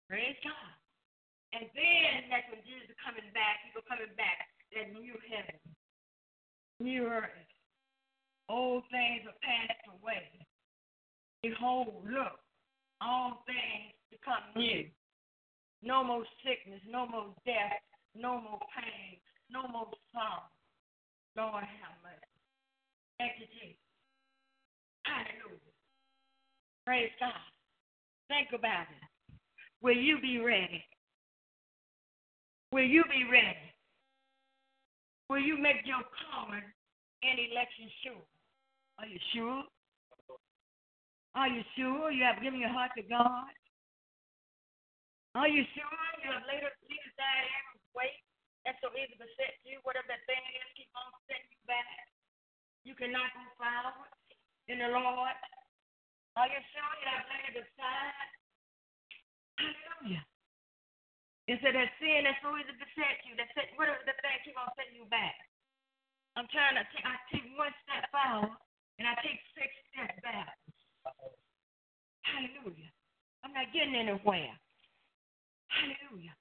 Praise God. And then when Jesus is coming back. Coming back. That new heaven, new earth. Old things are passed away. Behold, look, all things become new. No more sickness, no more death, no more pain, no more sorrow. Lord have mercy. Thank you, Jesus. Hallelujah. Praise God. Think about it. Will you be ready? Will you be ready? Will you make your calling and election sure? Are you sure? Are you sure you have given your heart to God? Are you sure you have laid, aside every weight that's so easy to set you? Whatever that thing is, keep on setting you back. You cannot go forward in the Lord. Are you sure you have laid aside? Hallelujah. Instead of sin that's to beset you, that set, whatever the thing keep on setting you back. I'm trying to take, I take one step forward and I take six steps back. Hallelujah. I'm not getting anywhere. Hallelujah.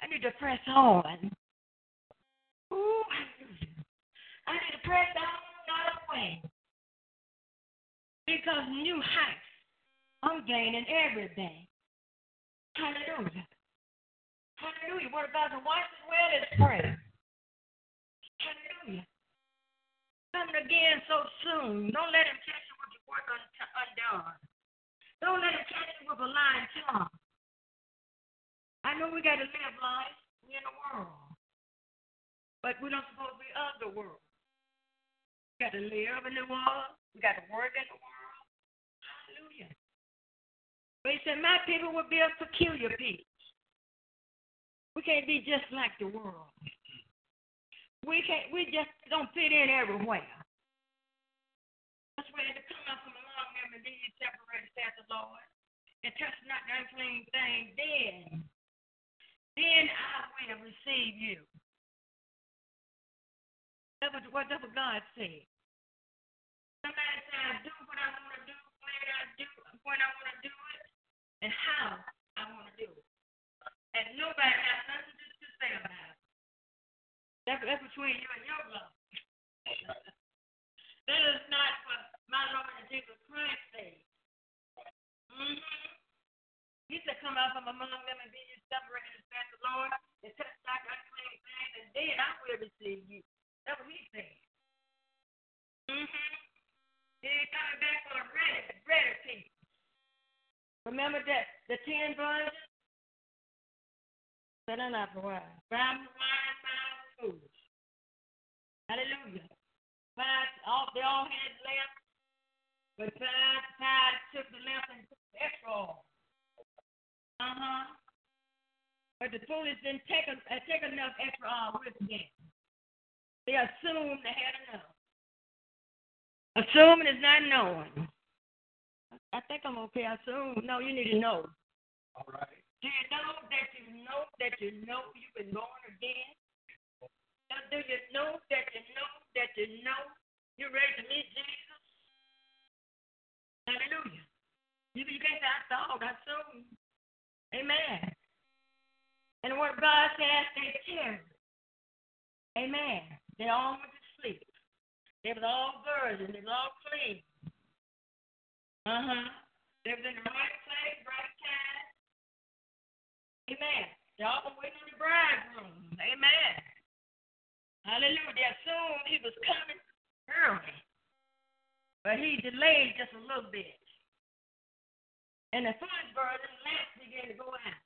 I need to press on. Ooh, hallelujah. I need to press on, away. Because new heights, I'm gaining everything. Hallelujah. Hallelujah. Word of God, the watch as well as pray. Hallelujah. Coming again so soon. Don't let him catch you with your work undone. Don't let him catch you with a lying tongue. I know we got to live life. We're in the world. But we're not supposed to be of the world. We got to live in the world. We got to work in the world. Hallelujah. But he said, My people will be a peculiar people. We can't be just like the world. We can't we just don't fit in everywhere. That's why to come out from among them and be separated, says the Lord. And touch not the unclean thing, then then I will receive you. What, that's what God said. Somebody said, I do what I want to do, when I do, when I want to do it, and how I want to do it. And nobody has nothing to, to say about it. That's, that's between you and your love. [LAUGHS] that is not what my Lord and Jesus Christ said. Mm-hmm. He said, Come out from among them and be separated, said the Lord, and touch not unclean things, and then I will receive you. That's what he said. Mm-hmm. He's coming back for the ready, ready people. Remember that the ten virgins? Set on up a while. Five wine, five food. Hallelujah. Five, all, they all had lamps, but five, five took the lamp and took the extra oil. Uh huh. But the foolish didn't take, a, uh, take enough extra oil with them. They assumed they had enough. Assuming is not knowing. I think I'm okay. I assume. No, you need to know. All right. Do you know that you know that you know you've been born again? Do you know that you know that you know you're ready to meet Jesus? Hallelujah. You, you can't say, I thought, I assumed. Amen. And what God says, they tarried. Amen. They all went to sleep. They was all virgin. They was all clean. Uh huh. They was in the right place, right time. Amen. They all were waiting on the bridegroom. Amen. Hallelujah. They assumed he was coming early. But he delayed just a little bit. And the first burden, lamps began to go out.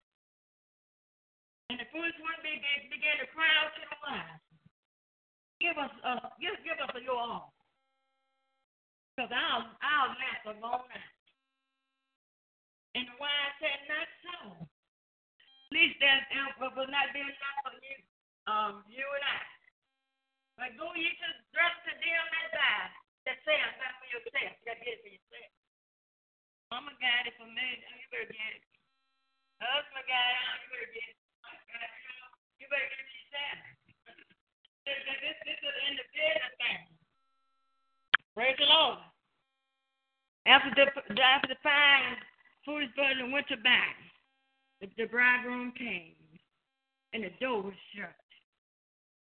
And the first one began, began to cry out to the wise. Give us, uh, give, give us your all. Because our lamps are gone out. And the wise said, not so. At least there's there will not be enough for you, um, you and I. But go ye to dress to them that die, that say, I'm not for yourself. You get it for yourself. Mama got it for me. You better get it. Husband got it. You better get it. You better get it yourself. Praise the Lord. After the after the fine foolish virgin went to back, the, the bridegroom came, and the door was shut.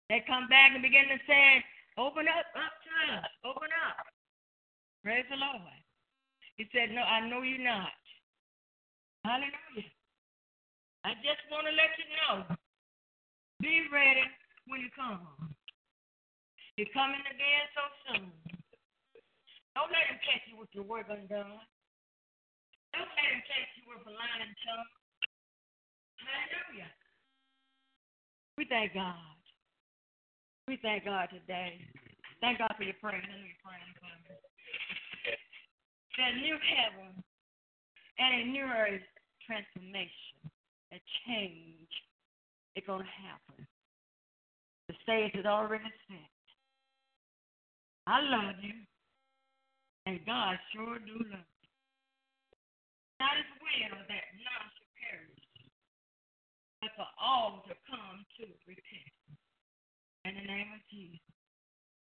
They come back and begin to say, "Open up, up to us, open up." Praise the Lord. He said, No, I know you not. Hallelujah. I just want to let you know be ready when you come. You're coming again so soon. Don't let him catch you with your work undone. Don't let him catch you with a lying tongue. Hallelujah. We thank God. We thank God today. Thank God for your prayer. I know you're for me that new heaven and a new earth transformation, a change is going to happen. The stage is already set. I love you, and God sure do love you. Not as well that none should perish, but for all to come to repentance. In the name of Jesus.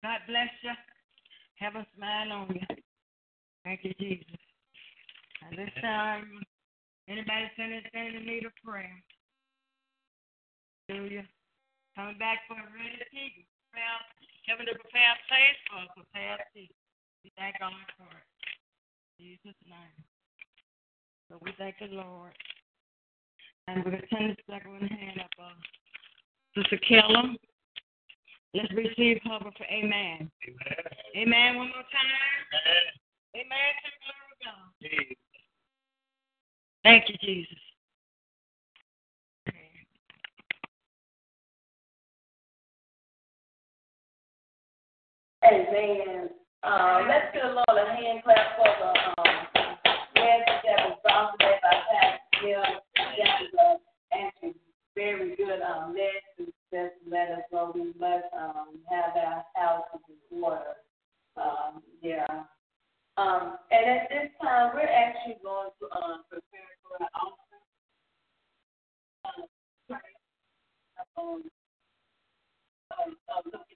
God bless you. Have a smile on you. Thank you, Jesus. At this time, anybody standing in need of prayer? Hallelujah. Coming back for a ready people. Heaven to prepare a place for a prepared people. We thank God for it. In Jesus' name. So we thank the Lord. And we're going to turn this second one hand up. Uh, Sister Keller. Let's receive cover for amen. Amen. Amen. One more time. Amen. Amen. To the glory of God. Thank you, Jesus. Amen. Uh, let's give the Lord hand clap for the um, that was brought by Pastor Bill. Uh, actually very good um, message. Just let us know we must um, have our houses in order. Um, yeah. Um, and at this time, we're actually going to uh, prepare for an. Uh, um, um, uh,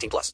18 plus.